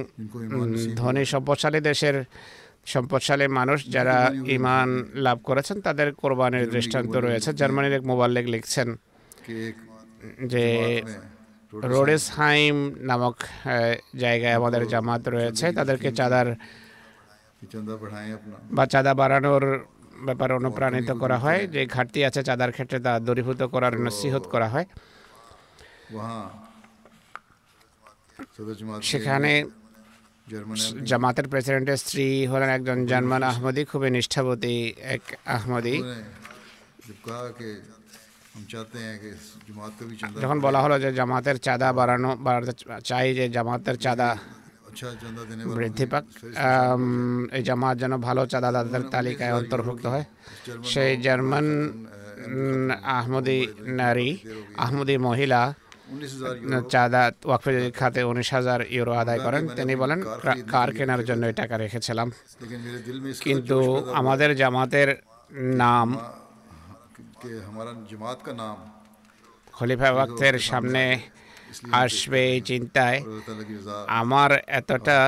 ধনী সভ্যশালী দেশের সম্পদশালী মানুষ যারা ইমান লাভ করেছেন, তাদের কোরবানির দৃষ্টান্ত রয়েছে। জার্মানির এক মোবাল্লেক লিখছেন যে রোডেসহাইম নামক জায়গায় আমাদের জামাত রয়েছে। তাদেরকে চাঁদার বা চাঁদা বাড়ানোর ব্যাপারে অনুপ্রাণিত করা হয়। যে ঘাটতি আছে চাঁদার ক্ষেত্রে, তা দূরীভূত করার নসিহত করা হয়। সেখানে জামাতের প্রেসিডেন্টের স্ত্রী হলেন একজন জার্মান আহমদি খুবই নিষ্ঠাবতী এক আহমদি। যখন বলা হলো যে জামাতের চাঁদা বাড়ানো বাড়াতে চাই যে জামাতের চাঁদা বৃদ্ধি পাক এই জামাত যেন ভালো চাঁদা দাদাদের তালিকায় অন্তর্ভুক্ত হয়। সেই জার্মান আহমদি নারী আহমদি মহিলা চাঁদাত ওয়াকফে খাতে উনিশ হাজার ইউরো আদায় করেন তিনি বলেন কার কেনার জন্য এই টাকা রেখেছিলাম। কিন্তু আমাদের জামাতের নাম খলিফা ওয়াক্তের সামনে আসবে এই চিন্তায়। আমার এতটা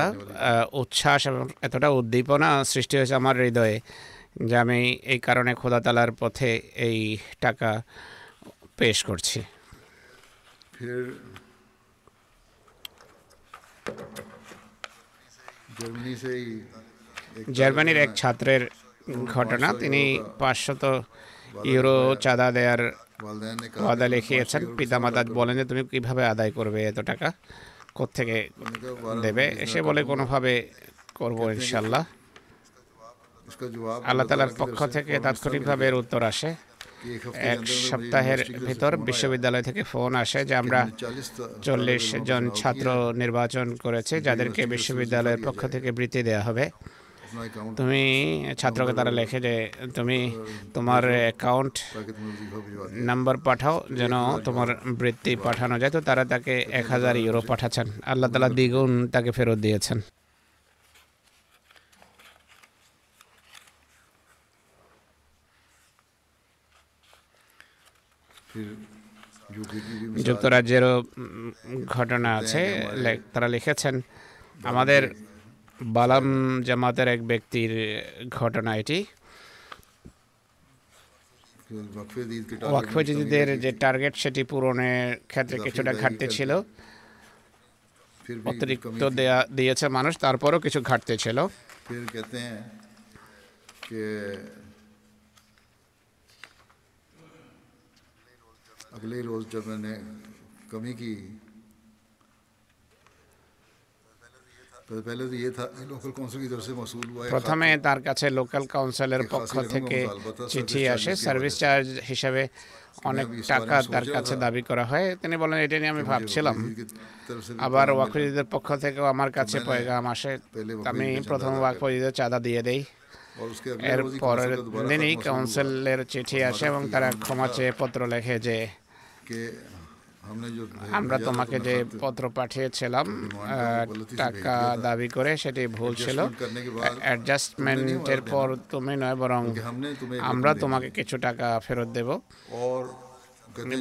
উচ্ছ্বাস এবং এতটা উদ্দীপনা সৃষ্টি হয়েছে আমার হৃদয়ে যে আমি এই কারণে খোদা তালার পথে এই টাকা পেশ করছি। फिर জার্মানির এক ছাত্রের ঘটনা। তিনি পাঁচশত ইউরো চাঁদা দেওয়ার ওয়াদা লিখিয়েছেন। পিতামাতা বলেন যে তুমি কীভাবে আদায় করবে এত টাকা? কোত্থেকে দেবে? সে বলে কোনোভাবে করব ইনশাল্লাহ। আল্লাহ তালার পক্ষ থেকে তাৎক্ষণিকভাবে এর উত্তর আসে। এক সপ্তাহের ভিতর বিশ্ববিদ্যালয় থেকে ফোন আসে যে আমরা চল্লিশ জন ছাত্র নির্বাচন করেছে যাদেরকে বিশ্ববিদ্যালয়ের পক্ষ থেকে বৃত্তি দেওয়া হবে। তুমি ছাত্রকে তারা লেখে যে তুমি তোমার অ্যাকাউন্ট নাম্বার পাঠাও যেন তোমার বৃত্তি পাঠানো যায়। তো তারা তাকে এক হাজার ইউরো পাঠাচ্ছেন। আল্লাহ তালা দ্বিগুণ তাকে ফেরত দিয়েছেন। যুক্তরাজ্যেরও ঘটনা আছে তারা লিখেছেন আমাদের বালাম জামাতের এক ব্যক্তির ঘটনা এটি। ওয়াকফজিদের যে টার্গেট সেটি পূরণের ক্ষেত্রে কিছুটা ঘাটতি ছিল। অতিরিক্ত দেয়া দিয়েছে মানুষ তারপরও কিছু ঘাটতি ছিল। اگلے روز جب میں نے کمی کی প্রথমে তার কাছে লোকাল কাউন্সিলের পক্ষ থেকে চিঠি আসে সার্ভিস চার্জ হিসাবে অনেক টাকা তার কাছে দাবি করা হয় তিনি বলেন এটা নিয়ে আমি ভাবছিলাম আবার ওয়াকফিদের পক্ষ থেকেও আমার কাছে পয়গাম আসে আমি প্রথম ওয়াকফিদের চাঁদা দিয়ে দেই এরপরের দিনই কাউন্সিলের চিঠি আসে এবং তারা ক্ষমা চেয়ে পত্র লেখে যে আমরা তোমাকে যে পত্র পাঠিয়েছিলাম টাকা দাবি করে সেটি ভুল ছিল। অ্যাডজাস্টমেন্টের পর তুমি নয় বরং আমরা তোমাকে কিছু টাকা ফেরত দেব।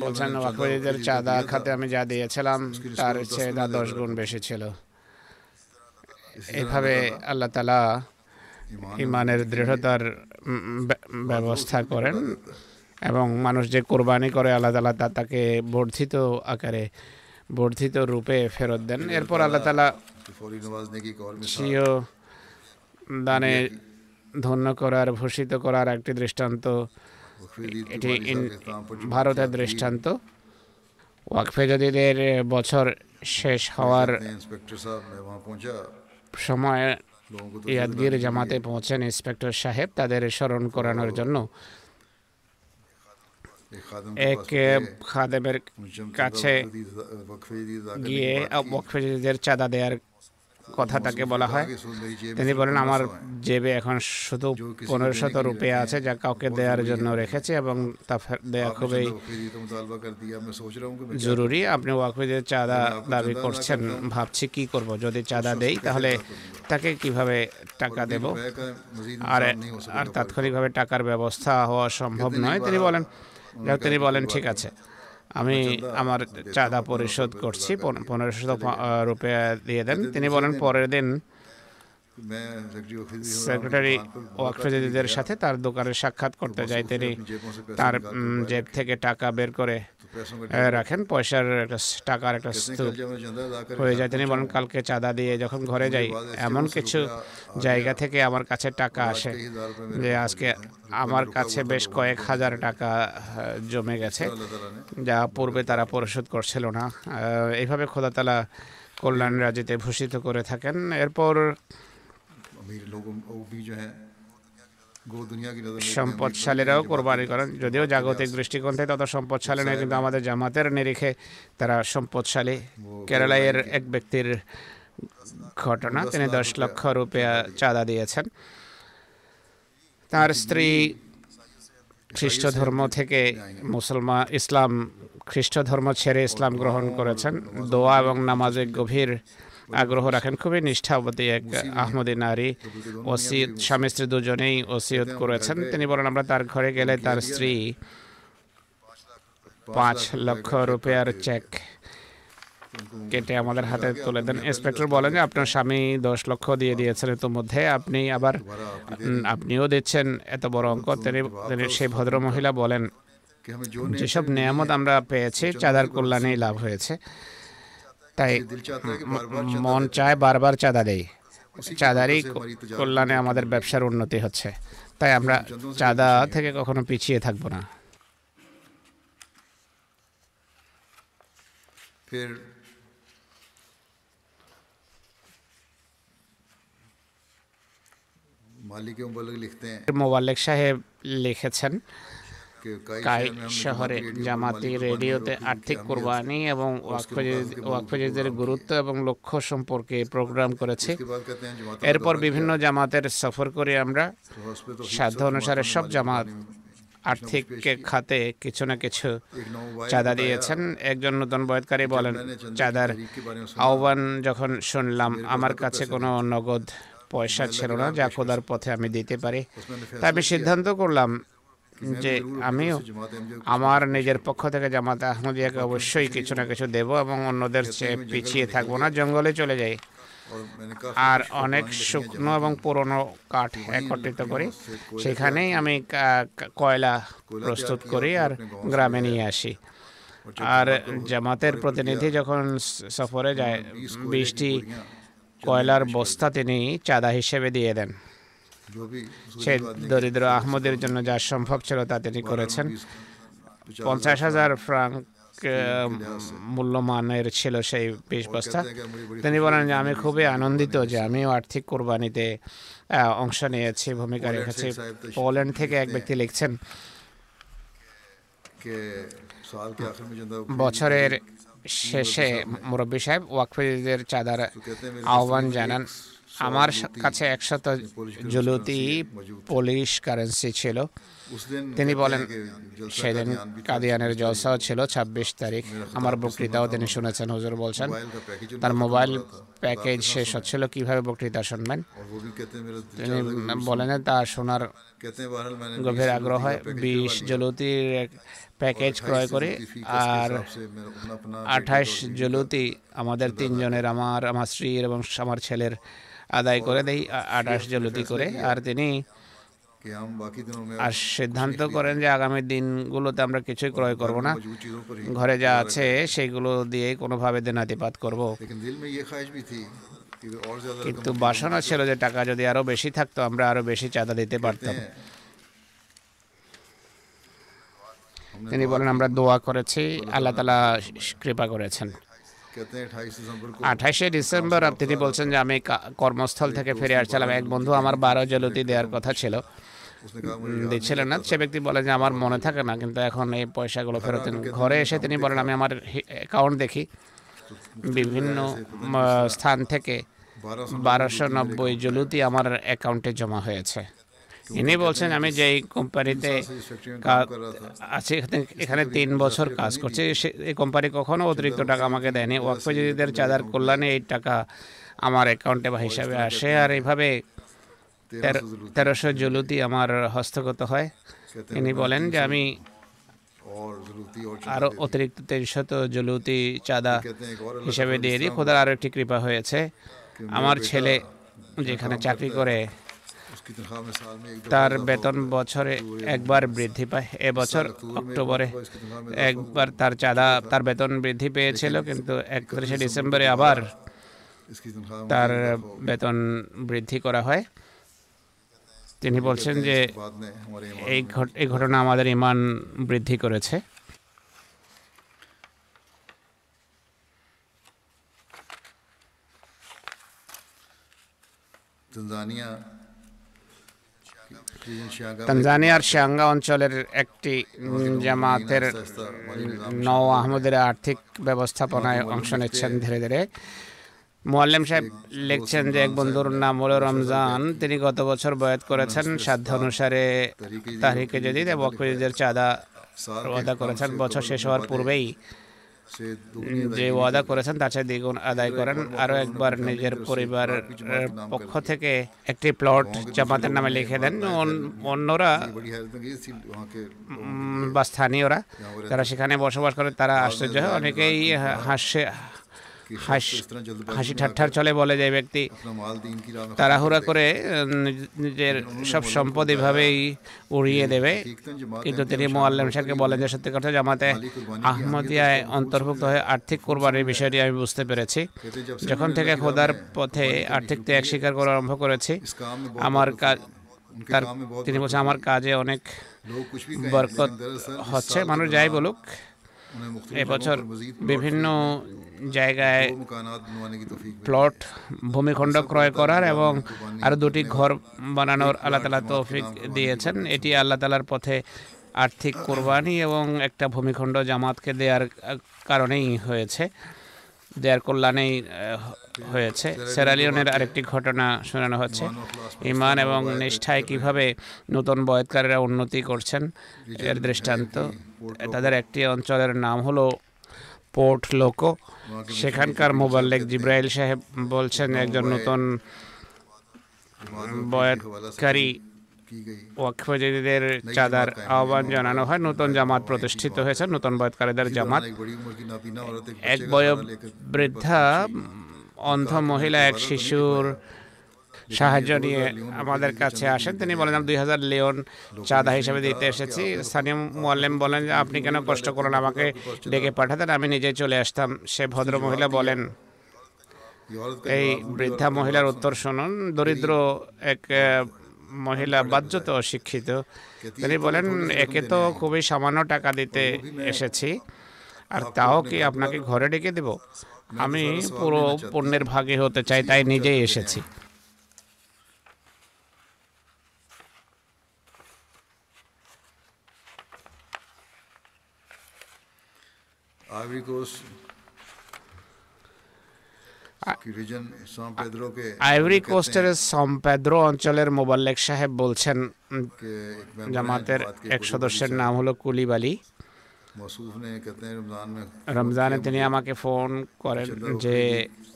বলছেন ওয়াকফের চাঁদা খাতে আমি যা দিয়েছিলাম তার চেয়ে দশ গুণ বেশি ছিল। এভাবে আল্লাহ তালা ইমানের দৃঢ়তার ব্যবস্থা করেন এবং মানুষ যে কোরবানি করে আল্লাহ তালা তা তাকে বর্ধিত আকারে বর্ধিত রূপে ফেরত দেন। এরপর আল্লাহ তালা দানে ধন্য করার ভূষিত করার একটি দৃষ্টান্ত। এটি ভারতের দৃষ্টান্ত। ওয়াকফে জদিদের বছর শেষ হওয়ার সময় ইয়াদগির জামাতে পৌঁছেন ইন্সপেক্টর সাহেব তাদের স্মরণ করানোর জন্য। এক খাদেমের কাছে গিয়ে বকফেজিদের চাঁদা দেওয়ার কথা তাকে বলা হয়। তিনি বলেন, আমার জেবে এখন শুধু পনেরো শত রুপিয়া আছে যা কাউকে দেওয়ার জন্য রেখেছে এবং তা দেওয়া খুবই জরুরি। আপনি ওয়াকফিদের চাঁদা দাবি করছেন, ভাবছি কি করব? যদি চাঁদা দেই, তাহলে তাকে কীভাবে টাকা দেব? আর আর তাৎক্ষণিকভাবে টাকার ব্যবস্থা হওয়া সম্ভব নয়। তিনি বলেন তিনি বলেন, ঠিক আছে। আমি আমার চাঁদা পরিশোধ করছি পনেরোশো রুপিয়া দিয়ে। দেন। তিনি বলেন পরের দিন সেক্রেটারি ওয়াকফেজিদের সাথে তার দোকানে সাক্ষাৎ করতে যাই তিনি তার জেব থেকে টাকা বের করে হ্যাঁ, রাখেন পয়সার একটা টাকার একটা স্তূপ হয়ে যায়। তিনি বলেন কালকে চাঁদা দিয়ে যখন ঘরে যাই এমন কিছু জায়গা থেকে আমার কাছে টাকা আসে যে আজকে আমার কাছে বেশ কয়েক হাজার টাকা হ্যাঁ, জমে গেছে যা পূর্বে তারা পরিশোধ করছিল না। এইভাবে খোদাতলা কল্যাণ রাজিতে ভূষিত করে থাকেন। এরপর সম্পদশালীরাও কোরবানি করেন। যদিও জাগতিক দৃষ্টিকোণ থেকে তত সম্পদশালী নয়, কিন্তু আমাদের জামাতের নিরিখে তারা সম্পদশালী। কেরালায়ের এক ব্যক্তির ঘটনা, তিনি দশ লক্ষ রুপিয়া চাঁদা দিয়েছেন। তার স্ত্রী খ্রিস্ট ধর্ম থেকে মুসলমান ইসলাম খ্রিস্ট ধর্ম ছেড়ে ইসলাম গ্রহণ করেছেন। দোয়া এবং নামাজে গভীর আগ্রহ রাখেন। খুবই নিষ্ঠাবতী এক আহমদী নারী। ওসিয়ত, স্বামী, স্ত্রী দুজনেই ওসিয়ত করেছেন। তিনি বলেন, আমরা তার ঘরে গেলে তার স্ত্রী পাঁচ লক্ষ রুপিয়ার চেক কেটে আমাদের হাতে তুলে দেন। ইন্সপেক্টর বলেন যে, আপনার স্বামী দশ লক্ষ দিয়ে দিয়েছেন ইতোমধ্যে আপনি আবার আপনিও দিচ্ছেন। এত বড় অঙ্ক। তিনি সেই ভদ্রমহিলা বলেন, যেসব নিয়ামত আমরা পেয়েছি, চাঁদার কল্যাণেই লাভ হয়েছে। তাই মন চায় বারবার চাঁদা দেয় চাঁদারই কল্যাণে আমাদের ব্যবসার উন্নতি হচ্ছে। তাই আমরা চাঁদা থেকে কখনো পিছিয়ে থাকব না। ফির সাহেব লিখেছেন কাই শহরে জামাতি রেডিওতে আর্থিক কোরবানি এবং ওয়াকফজিদের গুরুত্ব এবং লক্ষ্য সম্পর্কে প্রোগ্রাম করেছে। এরপর বিভিন্ন জামাতের সফর করে আমরা সাধ্য অনুসারে সব জামাত আর্থিক খাতে কিছু না কিছু চাঁদা দিয়েছেন। একজন নতুন বয়তকারী বলেন চাঁদার আহ্বান যখন শুনলাম আমার কাছে কোনো নগদ পয়সা ছিল না যা খোদার পথে আমি দিতে পারি। তাই আমি সিদ্ধান্ত করলাম যে আমিও আমার নিজের পক্ষ থেকে জামাত আহমদিয়াকে অবশ্যই কিছু না কিছু দেব এবং অন্যদের চেয়ে পিছিয়ে থাকব না জঙ্গলে চলে যাই। আর অনেক শুকনো এবং পুরনো কাঠ একত্রিত করি সেখানেই আমি কয়লা প্রস্তুত করি আর গ্রামে নিয়ে আসি। আর জামাতের প্রতিনিধি যখন সফরে যায় বৃষ্টি কয়লার বস্তা তিনি চাঁদা হিসেবে দিয়ে দেন। সে দরিদ্র আহমদের জন্য যা সম্ভব ছিল তা তিনি করেছেন। পঞ্চাশ হাজার ফ্রাঙ্ক মূল্যমানের ছিল সেই বিশ বস্তা। তিনি বলেন যে আমি খুবই আনন্দিত যে আমিও আর্থিক কোরবানিতে অংশ নিয়েছি ভূমিকা রেখেছি। পোল্যান্ড থেকে এক ব্যক্তি লিখছেন বছরের শেষে মুরব্বী সাহেব। ওয়াকফিদের চাঁদার আহ্বান জানান। আমার কাছে একশত জলুতি পোলিশ কারেন্সি ছিল। তিনি বলেন, সেদিন কাদিয়ানের জলসাও ছিল ২৬ তারিখ। আমার বক্তৃতাও তিনি শুনেছেন, হজুর বলছেন। তার মোবাইল প্যাকেজ শেষ হচ্ছিল, কীভাবে বক্তৃতা শুনবেন? তিনি বলেন, তা শোনার গভীর আগ্রহ হয়। বিশ জলুতির প্যাকেজ ক্রয় করে আর আঠাশ জলুতি আমাদের তিনজনের, আমার আমার স্ত্রীর এবং আমার ছেলের আদায় করে দেয় আঠাশ জলতি করে। আর তিনি আর সিদ্ধান্ত করেন যে আগামী দিনগুলোতে আমরা কিছুই ক্রয় করব না। ঘরে যা আছে সেগুলো দিয়ে কোনোভাবে দেনাতিপাত করব। কিন্তু বাসনা ছিল যে টাকা যদি আরও বেশি থাকতো, আমরা আরও বেশি চাঁদা দিতে পারতাম। তিনি বলেন, আমরা দোয়া করেছি, আল্লাহ তালা কৃপা করেছেন। আঠাশে ডিসেম্বর তিনি বলছেন যে আমি কর্মস্থল থেকে ফিরে আসছিলাম। এক বন্ধু আমার বারো জলতি দেওয়ার কথা ছিল। দিচ্ছিলেন না। সে ব্যক্তি বলে যে আমার মনে থাকে না। কিন্তু এখন এই পয়সাগুলো ফেরত ঘরে এসে তিনি বলেন আমি আমার অ্যাকাউন্ট দেখি। বিভিন্ন স্থান থেকে বারোশো নব্বই জলুতি আমার অ্যাকাউন্টে জমা হয়েছে। ইনি বলছেন আমি যে এই কোম্পানিতে আছি এখানে তিন বছর কাজ করছে এই কোম্পানি কখনো অতিরিক্ত টাকা আমাকে দেয়নি ওয়াকফজীবীদের চাঁদার কল্যাণে এই টাকা আমার অ্যাকাউন্টে বা হিসাবে আসে আর এইভাবে তেরোশো জলুতি আমার হস্তগত হয় ইনি বলেন যে আমি আরও অতিরিক্ত তিনশত জলুতি চাঁদা হিসাবে দিয়ে দিই খোদার আরও একটি কৃপা হয়েছে আমার ছেলে যেখানে চাকরি করে তার বেতন বছরে একবার বৃদ্ধি পায়। এবছর অক্টোবরে একবার তার চাঁদা, তার বেতন বৃদ্ধি পেয়েছিল, কিন্তু একত্রিশে ডিসেম্বরে আবার তার বেতন বৃদ্ধি করা হয়। তিনি বলছেন যে এই এই ঘটনা আমাদের ইমান বৃদ্ধি করেছে। তানজানিয়া তানজানিয়ার শাঙ্গা অঞ্চলের একটি জামাতের নও আহমদের আর্থিক ব্যবস্থাপনায় অংশ নিচ্ছেন ধীরে ধীরে। মোয়াল্লেম সাহেব লিখছেন যে এক বন্ধুর নাম হল রমজান। তিনি গত বছর বয়াত করেছেন, সাধ্য অনুসারে তারিখে যদি বকরিদের চাঁদা আদা করেছেন। বছর শেষ হওয়ার পূর্বেই যে ওয়াদা করেছেন তার সাথে দ্বিগুণ আদায় করেন। আরও একবার নিজের পরিবার পক্ষ থেকে একটি প্লট জামাতের নামে লিখে দেন। অন্যরা বা স্থানীয়রা যারা সেখানে বসবাস করে তারা আশ্চর্য হয়। অনেকেই হাসে। হাসি ঠাট্টার চলে বলে যে ব্যক্তি তাড়াহুড়া করে নিজের সব সম্পদ এভাবেই উড়িয়ে দেবে। কিন্তু তিনি মোয়াল্লাম সাহেবকে বলেন যে সত্যি কথা জামাতে আহমদিয়ায় অন্তর্ভুক্ত হয়ে আর্থিক কোরবানির বিষয়টি আমি বুঝতে পেরেছি। যখন থেকে খোদার পথে আর্থিক ত্যাগ স্বীকার করা আরম্ভ করেছি। আমার কাজ তার তিনি বলছেন আমার কাজে অনেক বরকত হচ্ছে মানুষ যাই বলুক এবছর বিভিন্ন জায়গায় প্লট ভূমিখণ্ড ক্রয় করার এবং আরও দুটি ঘর বানানোর আল্লাহ তালা তৌফিক দিয়েছেন এটি আল্লাহ তালার পথে আর্থিক কোরবানি এবং একটা ভূমিখণ্ড জামাতকে দেওয়ার কারণেই হয়েছে দেয়ার কল্যাণেই হয়েছে। সেরালিওনের আরেকটি ঘটনা শোনানো হচ্ছে। ইমান এবং নিষ্ঠায় কীভাবে নতুন বয়তকারীরা উন্নতি করছেন এর দৃষ্টান্ত তাদের একটি অঞ্চলের নাম হলো পোর্ট লোকো। সেখানকার মোবাল্লেক জিব্রাইল সাহেব বলছেন একজন নতুন বয়তকারী ও চাঁদার আহ্বান জানানো হয় নতুন জামাত প্রতিষ্ঠিত হয়েছে নতুন বয়তকারীদের জামাত। এক বৃদ্ধা অন্ধ মহিলা এক শিশুর সাহায্য নিয়ে আমাদের কাছে আসেন। তিনি বলেন দুই হাজার লিওন চাঁদা হিসেবে দিতে এসেছি। স্থানীয় মোয়াল্লেম বলেন যে আপনি কেন কষ্ট করলেন আমাকে ডেকে পাঠাতেন আমি নিজে চলে আসতাম। সে ভদ্র মহিলা বলেন এই বৃদ্ধা মহিলার উত্তর শুনুন। দরিদ্র এক মহিলা বাধ্যত অশিক্ষিত। তিনি বলেন একে তো খুবই সামান্য টাকা দিতে এসেছি আর তাও কি আপনাকে ঘরে ডেকে দেব? আমি পুরো পণ্যের ভাগে হতে চাই তাই নিজেই এসেছি। আইভরি আইভরি কোস্টের সম্পেদ্রো অঞ্চলের মোবাল্লেক সাহেব বলছেন জামাতের এক সদস্যের নাম হলো কুলিবালি। রমজানে তিনি আমাকে ফোন করেন যে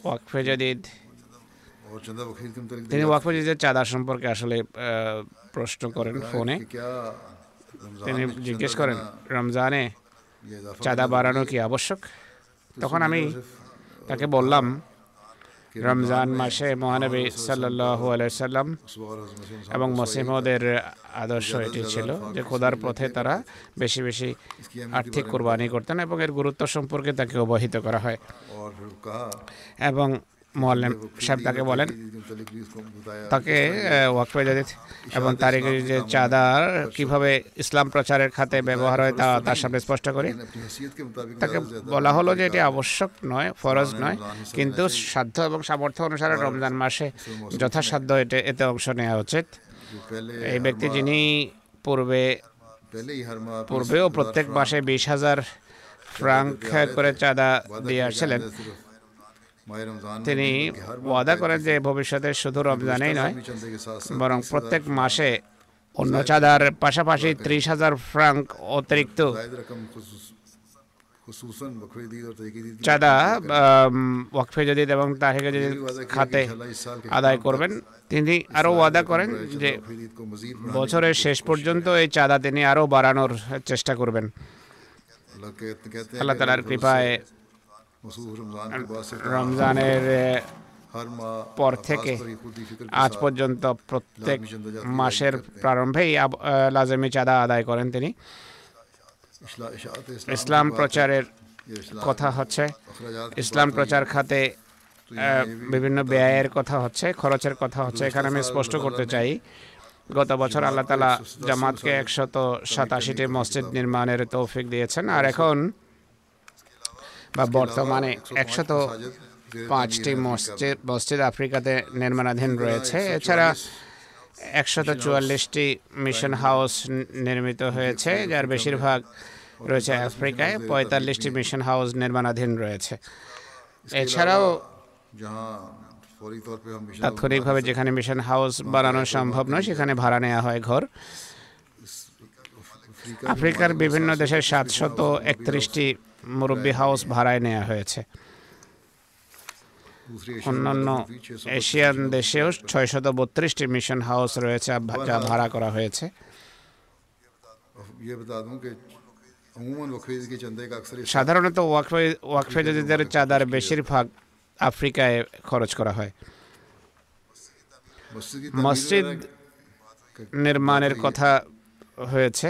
ওয়াকফে জদিদ তিনি ওয়াকফে জদিদের চাঁদা সম্পর্কে আসলে প্রশ্ন করেন ফোনে। তিনি জিজ্ঞেস করেন রমজানে চাঁদা বাড়ানো কি আবশ্যক? তখন আমি তাকে বললাম রমজান মাসে মহানবী সাল্লাহ সাল্লাম এবং মসিমদের আদর্শ এটি ছিল যে খোদার পথে তারা বেশি বেশি আর্থিক কোরবানি করতেন এবং এর গুরুত্ব সম্পর্কে তাকে অবহিত করা হয়। এবং মোয়াল্লেম সাহেব তাকে বলেন, তাকে ওয়াকফে জাদিদ এবং তারিখ যে চাঁদা কীভাবে ইসলাম প্রচারের খাতে ব্যবহার হয় তা তার সামনে স্পষ্ট করি। তাকে বলা হলো যে এটি আবশ্যক নয়, ফরজ নয়, কিন্তু সাধ্য এবং সামর্থ্য অনুসারে রমজান মাসে যথাসাধ্য এতে এতে অংশ নেওয়া উচিত। এই ব্যক্তি যিনি পূর্বে, পূর্বেও প্রত্যেক মাসে বিশ হাজার ফ্রাঙ্ক করে চাঁদা দিয়ে আসছিলেন তিনি ওয়াদা করেন যে ভবিষ্যতে শুধু রমজানেই নয় বরং প্রত্যেক মাসে অন্য চাঁদার পাশাপাশি ত্রিশ হাজার ফ্রাঙ্ক অতিরিক্ত চাঁদা ওয়াকফে যদি এবং তার যদি খাতে আদায় করবেন। তিনি আরও ওয়াদা করেন যে বছরের শেষ পর্যন্ত এই চাঁদা তিনি আরও বাড়ানোর চেষ্টা করবেন। আল্লাহ তালার কৃপায় রমজানের eh, পর থেকে আজ পর্যন্ত প্রত্যেক মাসের প্রারম্ভেই লাজমি চাঁদা আদায় করেন তিনি। ইসলাম প্রচারের কথা হচ্ছে ইসলাম প্রচার খাতে বিভিন্ন ব্যয়ের কথা হচ্ছে খরচের কথা হচ্ছে এখানে আমি স্পষ্ট করতে চাই। গত বছর আল্লাহ তালা জামাতকে একশত সাতাশিটি মসজিদ নির্মাণের তৌফিক দিয়েছেন। আর এখন বা বর্তমানে একশত পাঁচটি মসজিদ মসজিদ আফ্রিকাতে নির্মাণাধীন রয়েছে। এছাড়া একশত চুয়াল্লিশটি মিশন হাউস নির্মিত হয়েছে যার বেশিরভাগ রয়েছে আফ্রিকায়। পঁয়তাল্লিশটি মিশন হাউস নির্মাণাধীন রয়েছে। এছাড়াও তাৎক্ষণিকভাবে যেখানে মিশন হাউস বানানো সম্ভব নয় সেখানে ভাড়া নেওয়া হয় ঘর। আফ্রিকার বিভিন্ন দেশের সাতশত একত্রিশটি মুরব্বী হাউস ভাড়ায় নেওয়া হয়েছে। অন্যান্য এশিয়ান দেশেও ছয়শত বত্রিশটি মিশন হাউস রয়েছে যা ভাড়া করা হয়েছে। সাধারণত ওয়াকফেজিদের চাঁদার বেশিরভাগ আফ্রিকায় খরচ করা হয়। মসজিদ নির্মাণের কথা হয়েছে।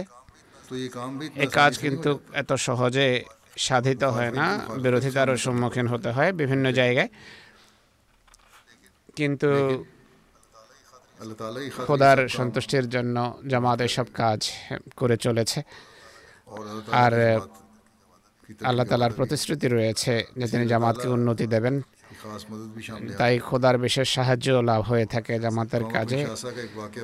এ কাজ কিন্তু এত সহজে সাধিত হয় না বিরোধিতারও সম্মুখীন হতে হয় বিভিন্ন জায়গায়। কিন্তু খোদার সন্তুষ্টির জন্য জামাত এসব কাজ করে চলেছে। আর আল্লাহ তালার প্রতিশ্রুতি রয়েছে যে তিনি জামাতকে উন্নতি দেবেন। তাই খোদার বিশেষ সাহায্য লাভ হয়ে থাকে জামাতের কাজে।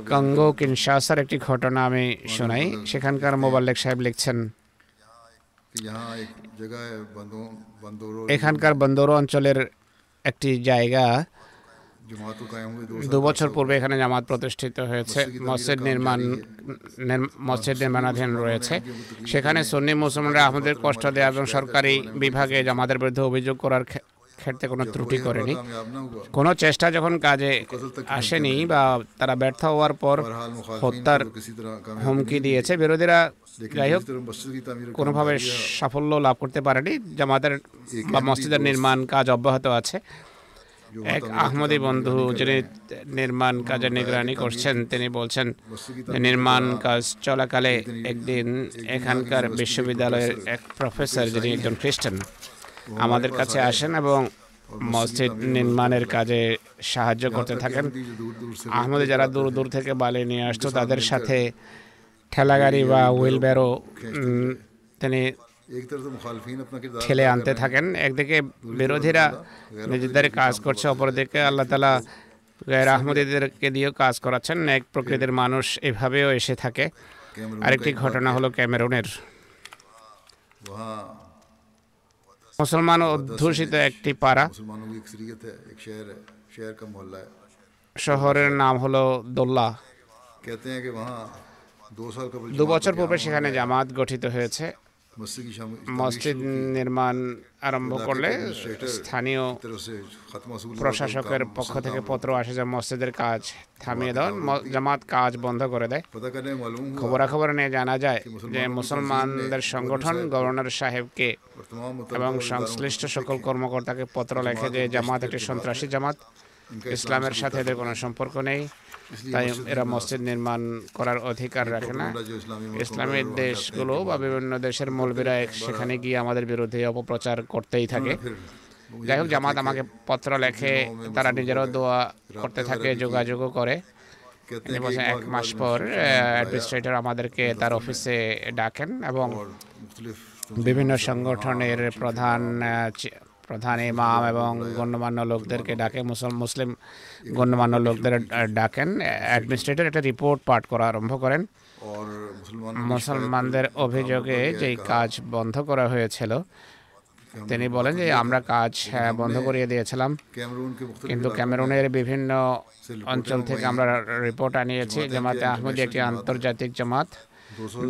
কঙ্গো কিনশাসার একটি ঘটনা আমি শোনাই। সেখানকার মোবাল্লেক সাহেব লিখছেন এখানকার বন্দর অঞ্চলের একটি জায়গা। দু বছর পূর্বে এখানে জামাত প্রতিষ্ঠিত হয়েছে মসজিদ নির্মাণ মসজিদ নির্মাণাধীন রয়েছে। সেখানে সুন্নি মুসলমানরা আমাদের কষ্ট দেয় এবং সরকারি বিভাগে জামাতের বিরুদ্ধে অভিযোগ করার ক্ষেত্রে কোনো ত্রুটি করেনি। কোনো চেষ্টা যখন কাজে আসেনি বা তারা ব্যর্থ হওয়ার পর হত্যার হুমকি দিয়েছে। বিরোধীরা যাই হোক কোনোভাবে সাফল্য লাভ করতে পারেনি। জামাতের বা মসজিদের নির্মাণ কাজ অব্যাহত আছে। এক আহমদী বন্ধু যিনি নির্মাণ কাজের নিগরানি করছেন তিনি বলছেন নির্মাণ কাজ চলাকালে একদিন এখানকার বিশ্ববিদ্যালয়ের এক প্রফেসর যিনি একজন খ্রিস্টান আমাদের কাছে আসেন এবং মসজিদ নির্মাণের কাজে সাহায্য করতে থাকেন। আহমদে যারা দূর দূর থেকে বালি নিয়ে আসতো তাদের সাথে ঠেলাগাড়ি বা হুইল ব্যারো তিনি ঠেলে আনতে থাকেন একদিকে বিরোধীরা নিজেদের কাজ করছে অপরদিকে আল্লাহ তালা গায়ের আহমদীদেরকে দিয়েও কাজ করাচ্ছেন। এক প্রকৃতির মানুষ এভাবেও এসে থাকে। আরেকটি ঘটনা হলো ক্যামেরুনের। মুসলমান অধ্যুষিত একটি পাড়া। শহরের নাম হলো দোল্লা। দু বছর পূর্বে সেখানে জামাত গঠিত হয়েছে। মসজিদ নির্মাণ আরম্ভ করলে স্থানীয় প্রশাসকের পক্ষ থেকে পত্র আসে যে মসজিদের কাজ থামিয়ে দেওয়ার। জামাত কাজ বন্ধ করে দেয়। খবরাখবর নিয়ে জানা যায় যে মুসলমানদের সংগঠন গভর্নর সাহেবকে এবং সংশ্লিষ্ট সকল কর্মকর্তাকে পত্র লেখে যে জামাত একটি সন্ত্রাসী জামাত। ইসলামের সাথে এদের কোনো সম্পর্ক নেই। তাই এরা মসজিদ নির্মাণ করার অধিকার রাখে না। ইসলামের দেশগুলো বা বিভিন্ন দেশের মৌলবীরা সেখানে গিয়ে আমাদের বিরুদ্ধে অপপ্রচার করতেই থাকে। যাই হোক জামাত আমাকে পত্র লেখে তারা নিজেরাও দোয়া করতে থাকে যোগাযোগও করে। এক মাস পর অ্যাডমিনিস্ট্রেটর আমাদেরকে তার অফিসে ডাকেন এবং বিভিন্ন সংগঠনের প্রধান প্রধান ইমাম এবং গণ্যমান্য লোকদেরকে ডাকে মুসলিম গণ্যমান্য লোকদের ডাকেন অ্যাডমিনিস্ট্রেটর একটা রিপোর্ট পাঠ করা আরম্ভ করেন। মুসলমানদের অভিযোগে যেই কাজ বন্ধ করা হয়েছিল তিনি বলেন যে আমরা কাজ হ্যাঁ, বন্ধ করিয়ে দিয়েছিলাম। কিন্তু ক্যামেরুনের বিভিন্ন অঞ্চল থেকে আমরা রিপোর্ট আনিয়েছি জামাতে আহমদ একটি আন্তর্জাতিক জামাত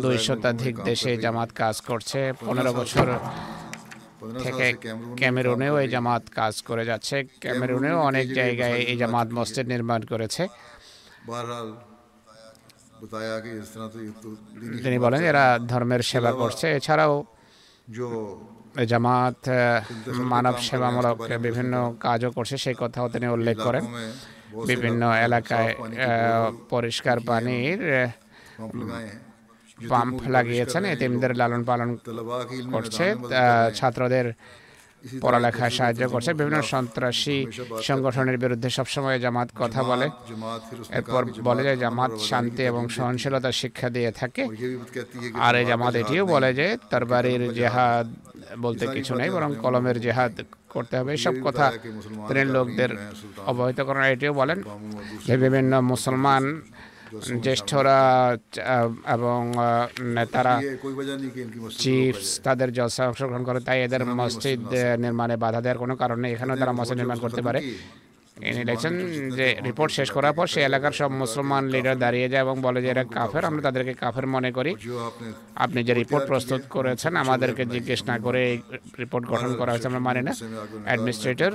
দুই শতাধিক দেশে জামাত কাজ করছে পনেরো বছর থেকে ক্যামেরুনেও এই জামাত কাজ করে যাচ্ছে ক্যামেরুনেও অনেক জায়গায় এই জামাত মসজিদ নির্মাণ করেছে। তিনি বলেন এরা ধর্মের সেবা করছে। এছাড়াও জামাত মানব সেবামূলক বিভিন্ন কাজও করছে সেই কথাও তিনি উল্লেখ করেন। বিভিন্ন এলাকায় পরিষ্কার পানির পাম্প লাগিয়েছেন এতিমদের লালন পালন করছে ছাত্রদের পড়ালেখায় সাহায্য করছে। বিভিন্ন সন্ত্রাসী সংগঠনের বিরুদ্ধে সবসময় জামাত কথা বলে। এরপর বলে যে জামাত শান্তি এবং সহনশীলতার শিক্ষা দিয়ে থাকে। আর এই জামাত এটিও বলে যে তার বাড়ির জেহাদ বলতে কিছু নেই বরং কলমের জেহাদ করতে হবে। সব কথা তিনি লোকদের অবহিত করেন এটিও বলেন যে বিভিন্ন মুসলমান জ্যেষ্ঠরা এবং নেতারা চিফস তাদের জলসা অংশগ্রহণ করে তাই এদের মসজিদ নির্মাণে বাধা দেওয়ার কোনো কারণে এখানেও তারা মসজিদ নির্মাণ করতে পারে। ইলেকশন যে রিপোর্ট শেষ করার পর সে এলাকার সব মুসলমান লিডার দাঁড়িয়ে যায় এবং বলে যে এরা কাফের আমরা তাদেরকে কাফের মনে করি। আপনি যে রিপোর্ট প্রস্তুত করেছেন আমাদেরকে জিজ্ঞেস না করে এই রিপোর্ট গঠন করা হয়েছে আমরা মানি না। অ্যাডমিনিস্ট্রেটর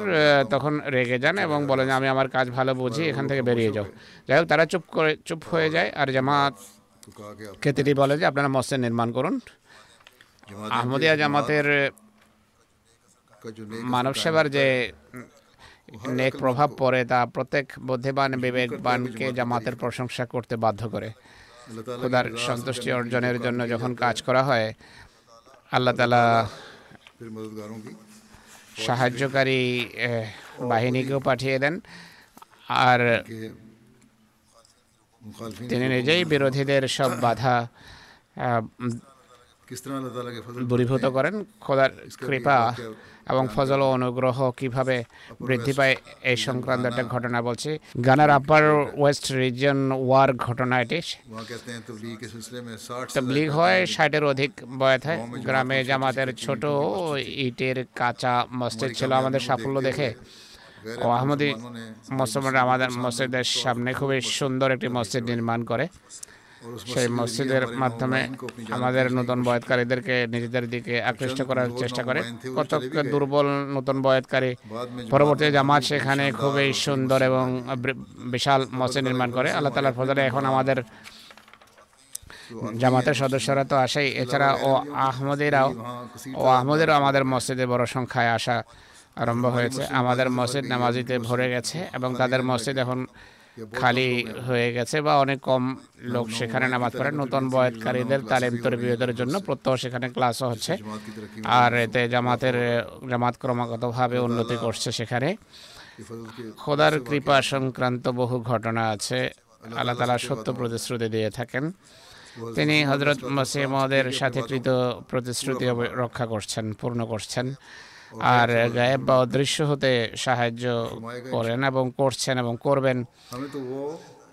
তখন রেগে যান এবং বলেন আমি আমার কাজ ভালো বুঝি এখান থেকে বেরিয়ে যাও। যাই হোক তারা চুপ করে চুপ হয়ে যায়। আর জামাত খেতেটি বলে যে আপনারা মসজিদ নির্মাণ করুন। আহমদিয়া জামাতের মানব সেবার যে নেক প্রভাব পড়ে তা প্রত্যেক বুদ্ধিমান বিবেকবানকে জামাতের প্রশংসা করতে বাধ্য করে খোদার সন্তুষ্টি অর্জনের জন্য যখন কাজ করা হয় আল্লাহ তালা সাহায্যকারী বাহিনীকেও পাঠিয়ে দেন আর তিনি নিজেই বিরোধীদের সব বাধা দূরীভূত করেন খোদার কৃপা এবং ফজল ও অনুগ্রহ কীভাবে বৃদ্ধি পায় এই সংক্রান্ত একটা ঘটনা বলছি। গানার আপার ওয়েস্ট রিজন ওয়ার ঘটনা এটি। তবলিগ হয় ষাটের অধিক বয়স হয়। গ্রামে জামাতের ছোট ইটের কাঁচা মসজিদ ছিল আমাদের সাফল্য দেখে। ও আহমদি মুসলমানরা আমাদের মসজিদের সামনে খুবই সুন্দর একটি মসজিদ নির্মাণ করে। সেই মসজিদের মাধ্যমে আমাদের নতুন বয়তকারীদেরকে নিজেদের দিকে আকৃষ্ট করার চেষ্টা করে। কতক দুর্বল নতুন বয়তকারী পরবর্তী জামাত সেখানে খুবই সুন্দর এবং বিশাল মসজিদ নির্মাণ করে। আল্লাহ তালার ফজলে এখন আমাদের জামাতের সদস্যরা তো আসেই। এছাড়া ও আহমদেরাও ও আহমদেরও আমাদের মসজিদে বড় সংখ্যায় আসা আরম্ভ হয়েছে। আমাদের মসজিদ নামাজিতে ভরে গেছে এবং তাদের মসজিদ এখন খালি হয়ে গেছে বা অনেক কম লোক সেখানে নামাজ পড়ে নতুন বয়সকারীদের তালিম তরবিয়তের জন্য প্রত্যহ সেখানে ক্লাসও হচ্ছে। আর এতে জামাতের জামাত ক্রমাগতভাবে উন্নতি করছে সেখানে। খোদার কৃপা সংক্রান্ত বহু ঘটনা আছে। আল্লাহ তালা সত্য প্রতিশ্রুতি দিয়ে থাকেন। তিনি হজরত মসিমদের সাথে কৃত প্রতিশ্রুতি রক্ষা করছেন পূর্ণ করছেন। আর গায়েব বা অদৃশ্য হতে সাহায্য করেন এবং করছেন এবং করবেন।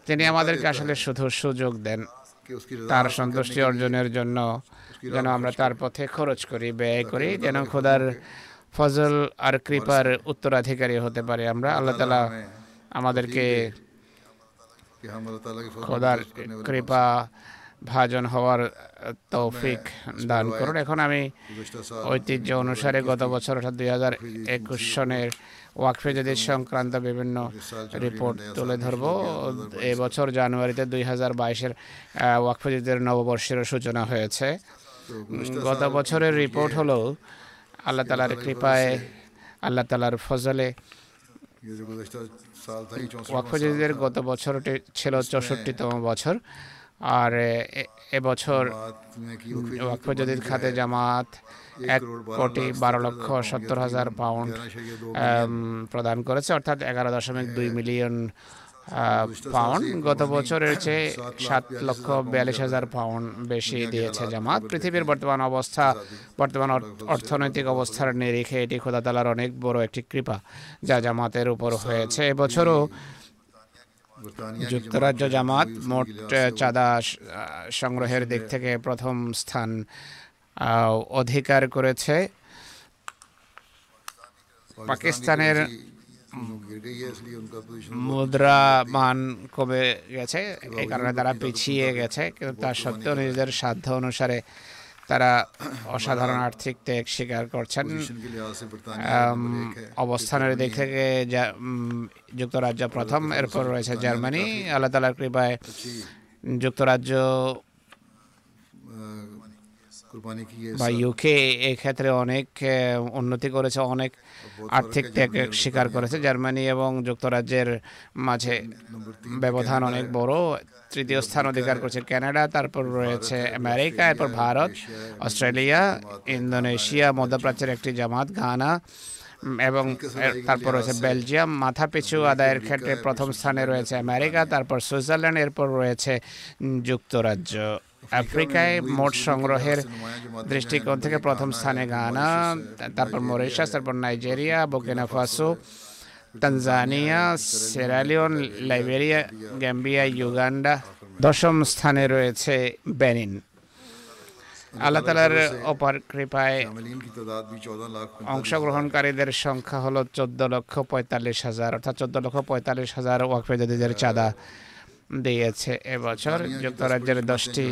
তিনি আমাদেরকে আসলে শুধু সুযোগ দেন। তার সন্তুষ্টি অর্জনের জন্য যেন আমরা তার পথে খরচ করি ব্যয় করি যেন খোদার ফজল আর কৃপার উত্তরাধিকারী হতে পারে আমরা। আল্লাহ তালা আমাদেরকে খোদার কৃপা ভাজন হওয়ার তৌফিক দান করুন। এখন আমি ঐতিহ্য অনুসারে গত বছর অর্থাৎ দুই হাজার একুশ সনের ওয়াকফে যদি সংক্রান্ত বিভিন্ন রিপোর্ট তুলে ধরব এবছর জানুয়ারিতে দুই হাজার বাইশের ওয়াকফজিদের নববর্ষের সূচনা হয়েছে। গত বছরের রিপোর্ট হলো আল্লাহ তালার কৃপায় আল্লাহ তালার ফজলে। ওয়াকফে গত বছরটি ছিল চৌষট্টিতম বছর। আর এবছর ওয়াকফজদিদ খাতে জামাত এক কোটি বারো লক্ষ সত্তর হাজার পাউন্ড প্রদান করেছে অর্থাৎ এগারো দশমিক দুই মিলিয়ন পাউন্ড। গত বছরের চেয়ে সাত লক্ষ বিয়াল্লিশ হাজার পাউন্ড বেশি দিয়েছে জামাত। পৃথিবীর বর্তমান অবস্থা বর্তমান অর্থনৈতিক অবস্থার নিরিখে এটি খোদাতালার অনেক বড় একটি কৃপা যা জামাতের উপর হয়েছে। এবছরও যুক্তরাজ্য জামাত মোট চাঁদা সংগ্রহের দিক থেকে প্রথম স্থান অধিকার করেছে। পাকিস্তানের মুদ্রা মান কমে গেছে এই কারণে তারা পিছিয়ে গেছে কিন্তু তার সত্ত্বেও নিজেদের সাধ্য অনুসারে তারা অসাধারণ আর্থিক ত্যাগ স্বীকার করছেন। অবস্থানের দিক থেকে যুক্তরাজ্য প্রথম এরপর রয়েছে জার্মানি। আল্লাহ তালার কৃপায় যুক্তরাজ্য বা ইউকে ক্ষেত্রে অনেক উন্নতি করেছে অনেক আর্থিক ত্যাগ স্বীকার করেছে। জার্মানি এবং যুক্তরাজ্যের মাঝে ব্যবধান অনেক বড়। তৃতীয় স্থান অধিকার করছে কানাডা তারপর রয়েছে আমেরিকা এরপর ভারত অস্ট্রেলিয়া ইন্দোনেশিয়া মধ্যপ্রাচ্যের একটি জামাত ঘানা এবং তারপর রয়েছে বেলজিয়াম। মাথা পিছু আদায়ের ক্ষেত্রে প্রথম স্থানে রয়েছে আমেরিকা তারপর সুইজারল্যান্ড এরপর রয়েছে যুক্তরাজ্য। আফ্রিকায় মোট সংগ্রহের দৃষ্টিকোণ থেকে প্রথম স্থানে গানা, তারপর মরিশাস, তারপর Nigeria বোকেনা Tanzania Sierra Leone Liberia Gambia Uganda. দশম স্থানে রয়েছে বেনিন। আল্লাহ তালার অপার কৃপায় অংশগ্রহণকারীদের সংখ্যা হলো চোদ্দ লক্ষ পঁয়তাল্লিশ হাজার, অর্থাৎ চোদ্দ লক্ষ পঁয়তাল্লিশ হাজার ওয়াকফেদিদের চাঁদা। দিয়েছে এবছর যুক্তরাজ্যের দশটি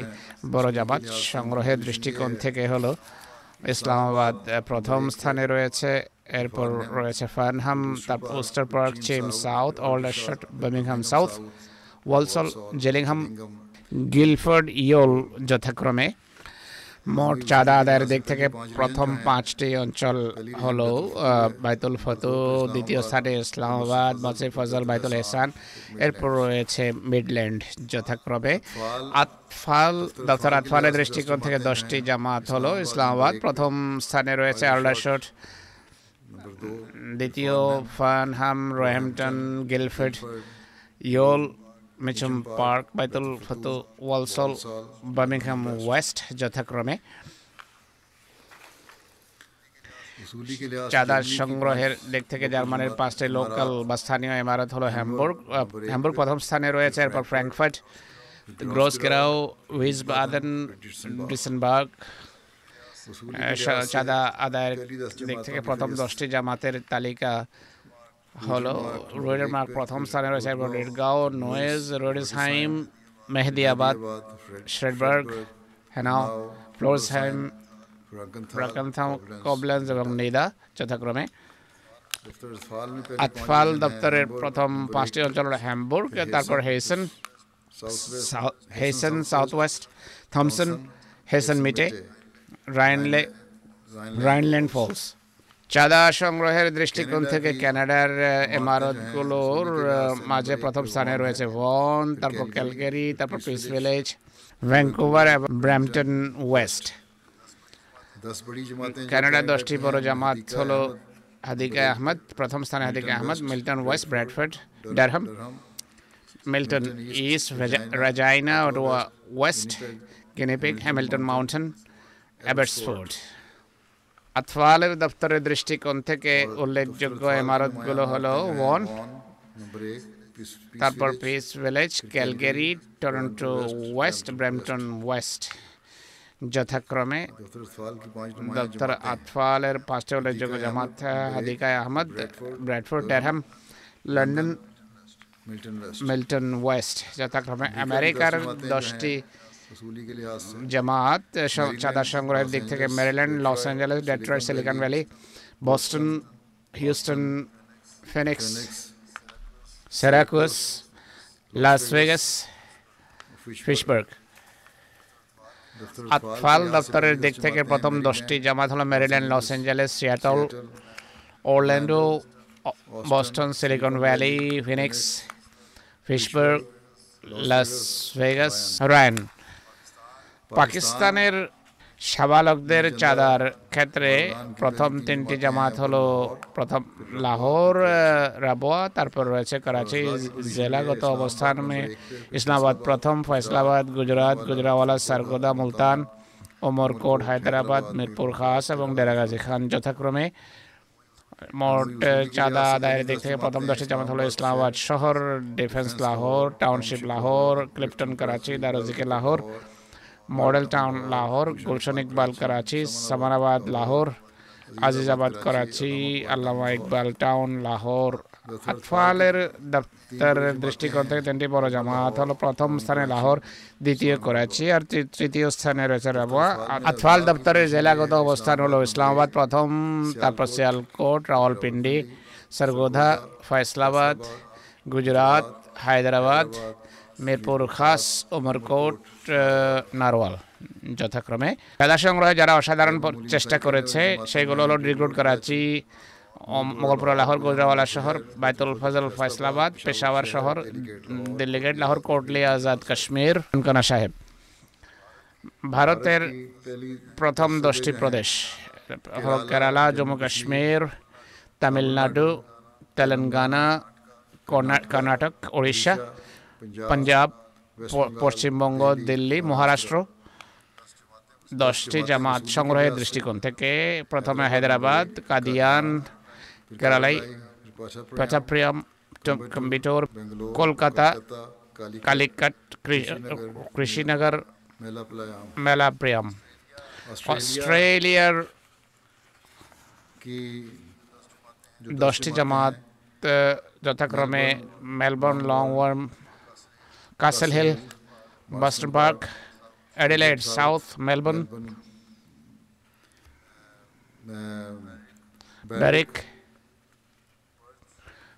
বড় জামাত সংগ্রহের দৃষ্টিকোণ থেকে হলো ইসলামাবাদ প্রথম স্থানে রয়েছে এরপর রয়েছে ফার্নহাম তারপর পোস্টার park Cheam South Aldershot Birmingham South Walsall Gillingham Guildford Yeovil যথাক্রমে মোট চাঁদা আদায়ের দিক থেকে প্রথম পাঁচটি অঞ্চল হল বাইতুল ফতু দ্বিতীয় স্থানে ইসলামাবাদ, মসজিদ ফজল, বাইতুল এহসান, এরপর রয়েছে মিডল্যান্ড যথাক্রমে। আতফাল দফতর আতফালের দৃষ্টিকোণ থেকে দশটি জামাত হলো ইসলামাবাদ, প্রথম স্থানে রয়েছে আল্ডাশট দ্বিতীয় Farnham Roehampton Guildford, Yeovil Mitcham Park Baitul Futuh Walsall Birmingham West যথাক্রমে। চাঁদার সংগ্রহের দিক থেকে জার্মানির পাঁচটি লোকাল বা স্থানীয় ইমারত হলো হ্যামবুর্গ হ্যামবুর্গ প্রথম স্থানে রয়েছে এরপর ফ্র্যাঙ্কফার্ট গ্রোসকেরাও উইজবাদেন ডিসেনবার্গ। চাঁদা আদায়ের দিক থেকে প্রথম দশটি জামাতের তালিকা হলো রোডের মার্ক প্রথম স্থানে রয়েছে এরপর রেডগাঁও নোয়েজ, রোডেসহাইম, মেহেদিয়াবাদ শ্রেডবার্গ হেনাও ফ্লোরসহাইম প্রাকান্থাম কবলেন্স এবং নিদা যথাক্রমে। আতফাল দপ্তরের প্রথম পাঁচটি অঞ্চল হলো হ্যামবুর্গ, তারপর হেসেন হেসেন সাউথ ওয়েস্ট থমসন হেসেন মিটে, রাইনলে, রাইনল্যান্ড ফলস। চাঁদা সংগ্রহের দৃষ্টিকোণ থেকে ক্যানাডার ইমারতগুলোর মাঝে প্রথম স্থানে রয়েছে ভন তারপর ক্যালগেরি তারপর পিস ভিলেজ ভ্যাঙ্কুভার এবং ব্র্যাম্পটন ওয়েস্ট। ক্যানাডার দশটি বড় জামাত হলো হাদিকা আহমদ প্রথম স্থানে Hadiqa Ahmad Milton West Bradford Durham. Milton East Regina West guinea pig Hamilton mountain Abbotsford আতফালের দপ্তরের দৃষ্টিকোণ থেকে উল্লেখযোগ্য ইমারতগুলো হলো ওয়ান তারপর Peace Village Calgary Toronto West Brampton West যথাক্রমে দপ্তর আতফালের পাঁচটা উল্লেখযোগ্য জামাত হাদিকায় Ahmad Bradford টেরহাম London Milton West যথাক্রমে আমেরিকার দশটি জামাত চাঁদা সংগ্রহের দিক থেকে Maryland Los Angeles Detroit Silicon Valley Boston Houston Phoenix Syracuse Las Vegas ফিশবার্গ আতফাল দপ্তরের দিক থেকে প্রথম দশটি জামাত হলো Maryland Los Angeles Seattle Orlando Boston Silicon Valley Phoenix ফিশবার্গ Las Vegas রায়ন পাকিস্তানের সাবালকদের চাঁদার ক্ষেত্রে প্রথম তিনটি জামাত হলো প্রথম লাহোর রাবোয়া তারপর রয়েছে করাচি জেলাগত অবস্থান মে ইসলামাবাদ প্রথম ফয়সলাবাদ গুজরাট গুজরাওয়ালা সারগোদা মুলতান ওমরকোট হায়দ্রাবাদ মিরপুর খাস এবং ডেরাগাজি খান যথাক্রমে। মোট চাঁদা আদায়ের দিক থেকে প্রথম দশটি জামাত হলো ইসলামাবাদ শহর defence Lahore township Lahore Clifton Karachi দারোজিকে Lahore model town Lahore, Gulshan Iqbal Karachi Samanabad Lahore, Azizabad Karachi, Allama Iqbal town, Lahore. আতফালের দপ্তরের দৃষ্টিকোণ থেকে তিনটি বড় জামাত হলো প্রথম স্থানে লাহোর, দ্বিতীয় করাচি আর তৃতীয় স্থানে রয়েছে রাবুয়া। আতফাল দপ্তরের জেলাগত অবস্থান হলো ইসলামাবাদ প্রথম, তারপর সিয়ালকোট রাওয়ালপিন্ডি, সরগোধা, ফয়সলাবাদ, গুজরাট, হায়দ্রাবাদ মিরপুর খাস ওমরকোট নারওয়াল যথাক্রমে। গাঁদা সংগ্রহে যারা অসাধারণ চেষ্টা করেছে, সেগুলো হলো রিক্রুট করাচি মোগলপুর, লাহোর, গোজরাওয়ালা শহর, বাইতুল ফজল, ফয়সলাবাদ, পেশাওয়ার শহর, দিল্লি গেট, লাহোর কোটলি আজাদ কাশ্মীর, কনকনা সাহেব। ভারতের প্রথম দশটি প্রদেশ কেরালা, জম্মু কাশ্মীর, তামিলনাড়ু, তেলেঙ্গানা কর্ণাটক উড়িষ্যা পাঞ্জাব পশ্চিমবঙ্গ দিল্লি মহারাষ্ট্র দশটি জামাত সংগ্রহের দৃষ্টিকোণ থেকে প্রথমে হায়দ্রাবাদ কাদিয়ান কেরালাই পেচাপ্রিয়াম কম্বিটোর কলকাতা কালিকাট কৃষিনগর মেলাপ্রিয়াম অস্ট্রেলিয়ার দশটি জামাত যথাক্রমে Melbourne Langwarrin Castle Hill, Bostonburg, Adelaide South, Melbourne, Berwick,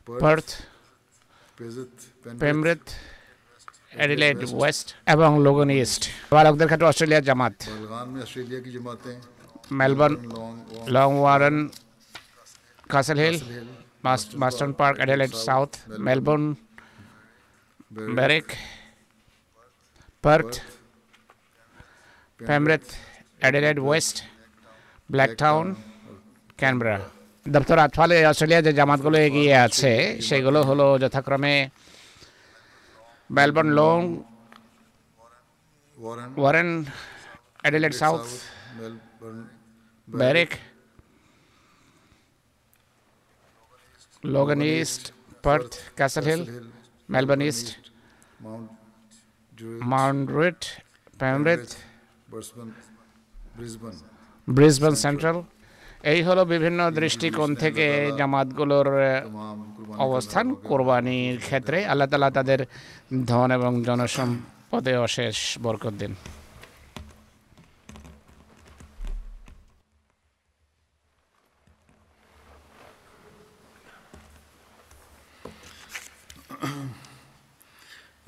Perth, Penrith, Adelaide West एवं लोगन ईस्ट हमारा अगदर तो ऑस्ट्रेलिया जमात की Melbourne Langwarrin Castle Hill Marsden Park Adelaide South Melbourne Berwick, Perth, Pembroke, Adelaide West, Blacktown, Canberra. দপ্তর আটফালে Australia যে জামাতগুলো এগিয়ে আছে সেগুলো হলো যথাক্রমে Melbourne Langwarrin Adelaide South Berwick Logan East Perth Castle Hill Melbourne East Mount Druitt Penrith Brisbane Central এই হলো বিভিন্ন দৃষ্টিকোণ থেকে জামাতগুলোর অবস্থান কোরবানির ক্ষেত্রে। আল্লাহ তালা তাদের ধন এবং জনসম্পদে অশেষ বরকত দিন।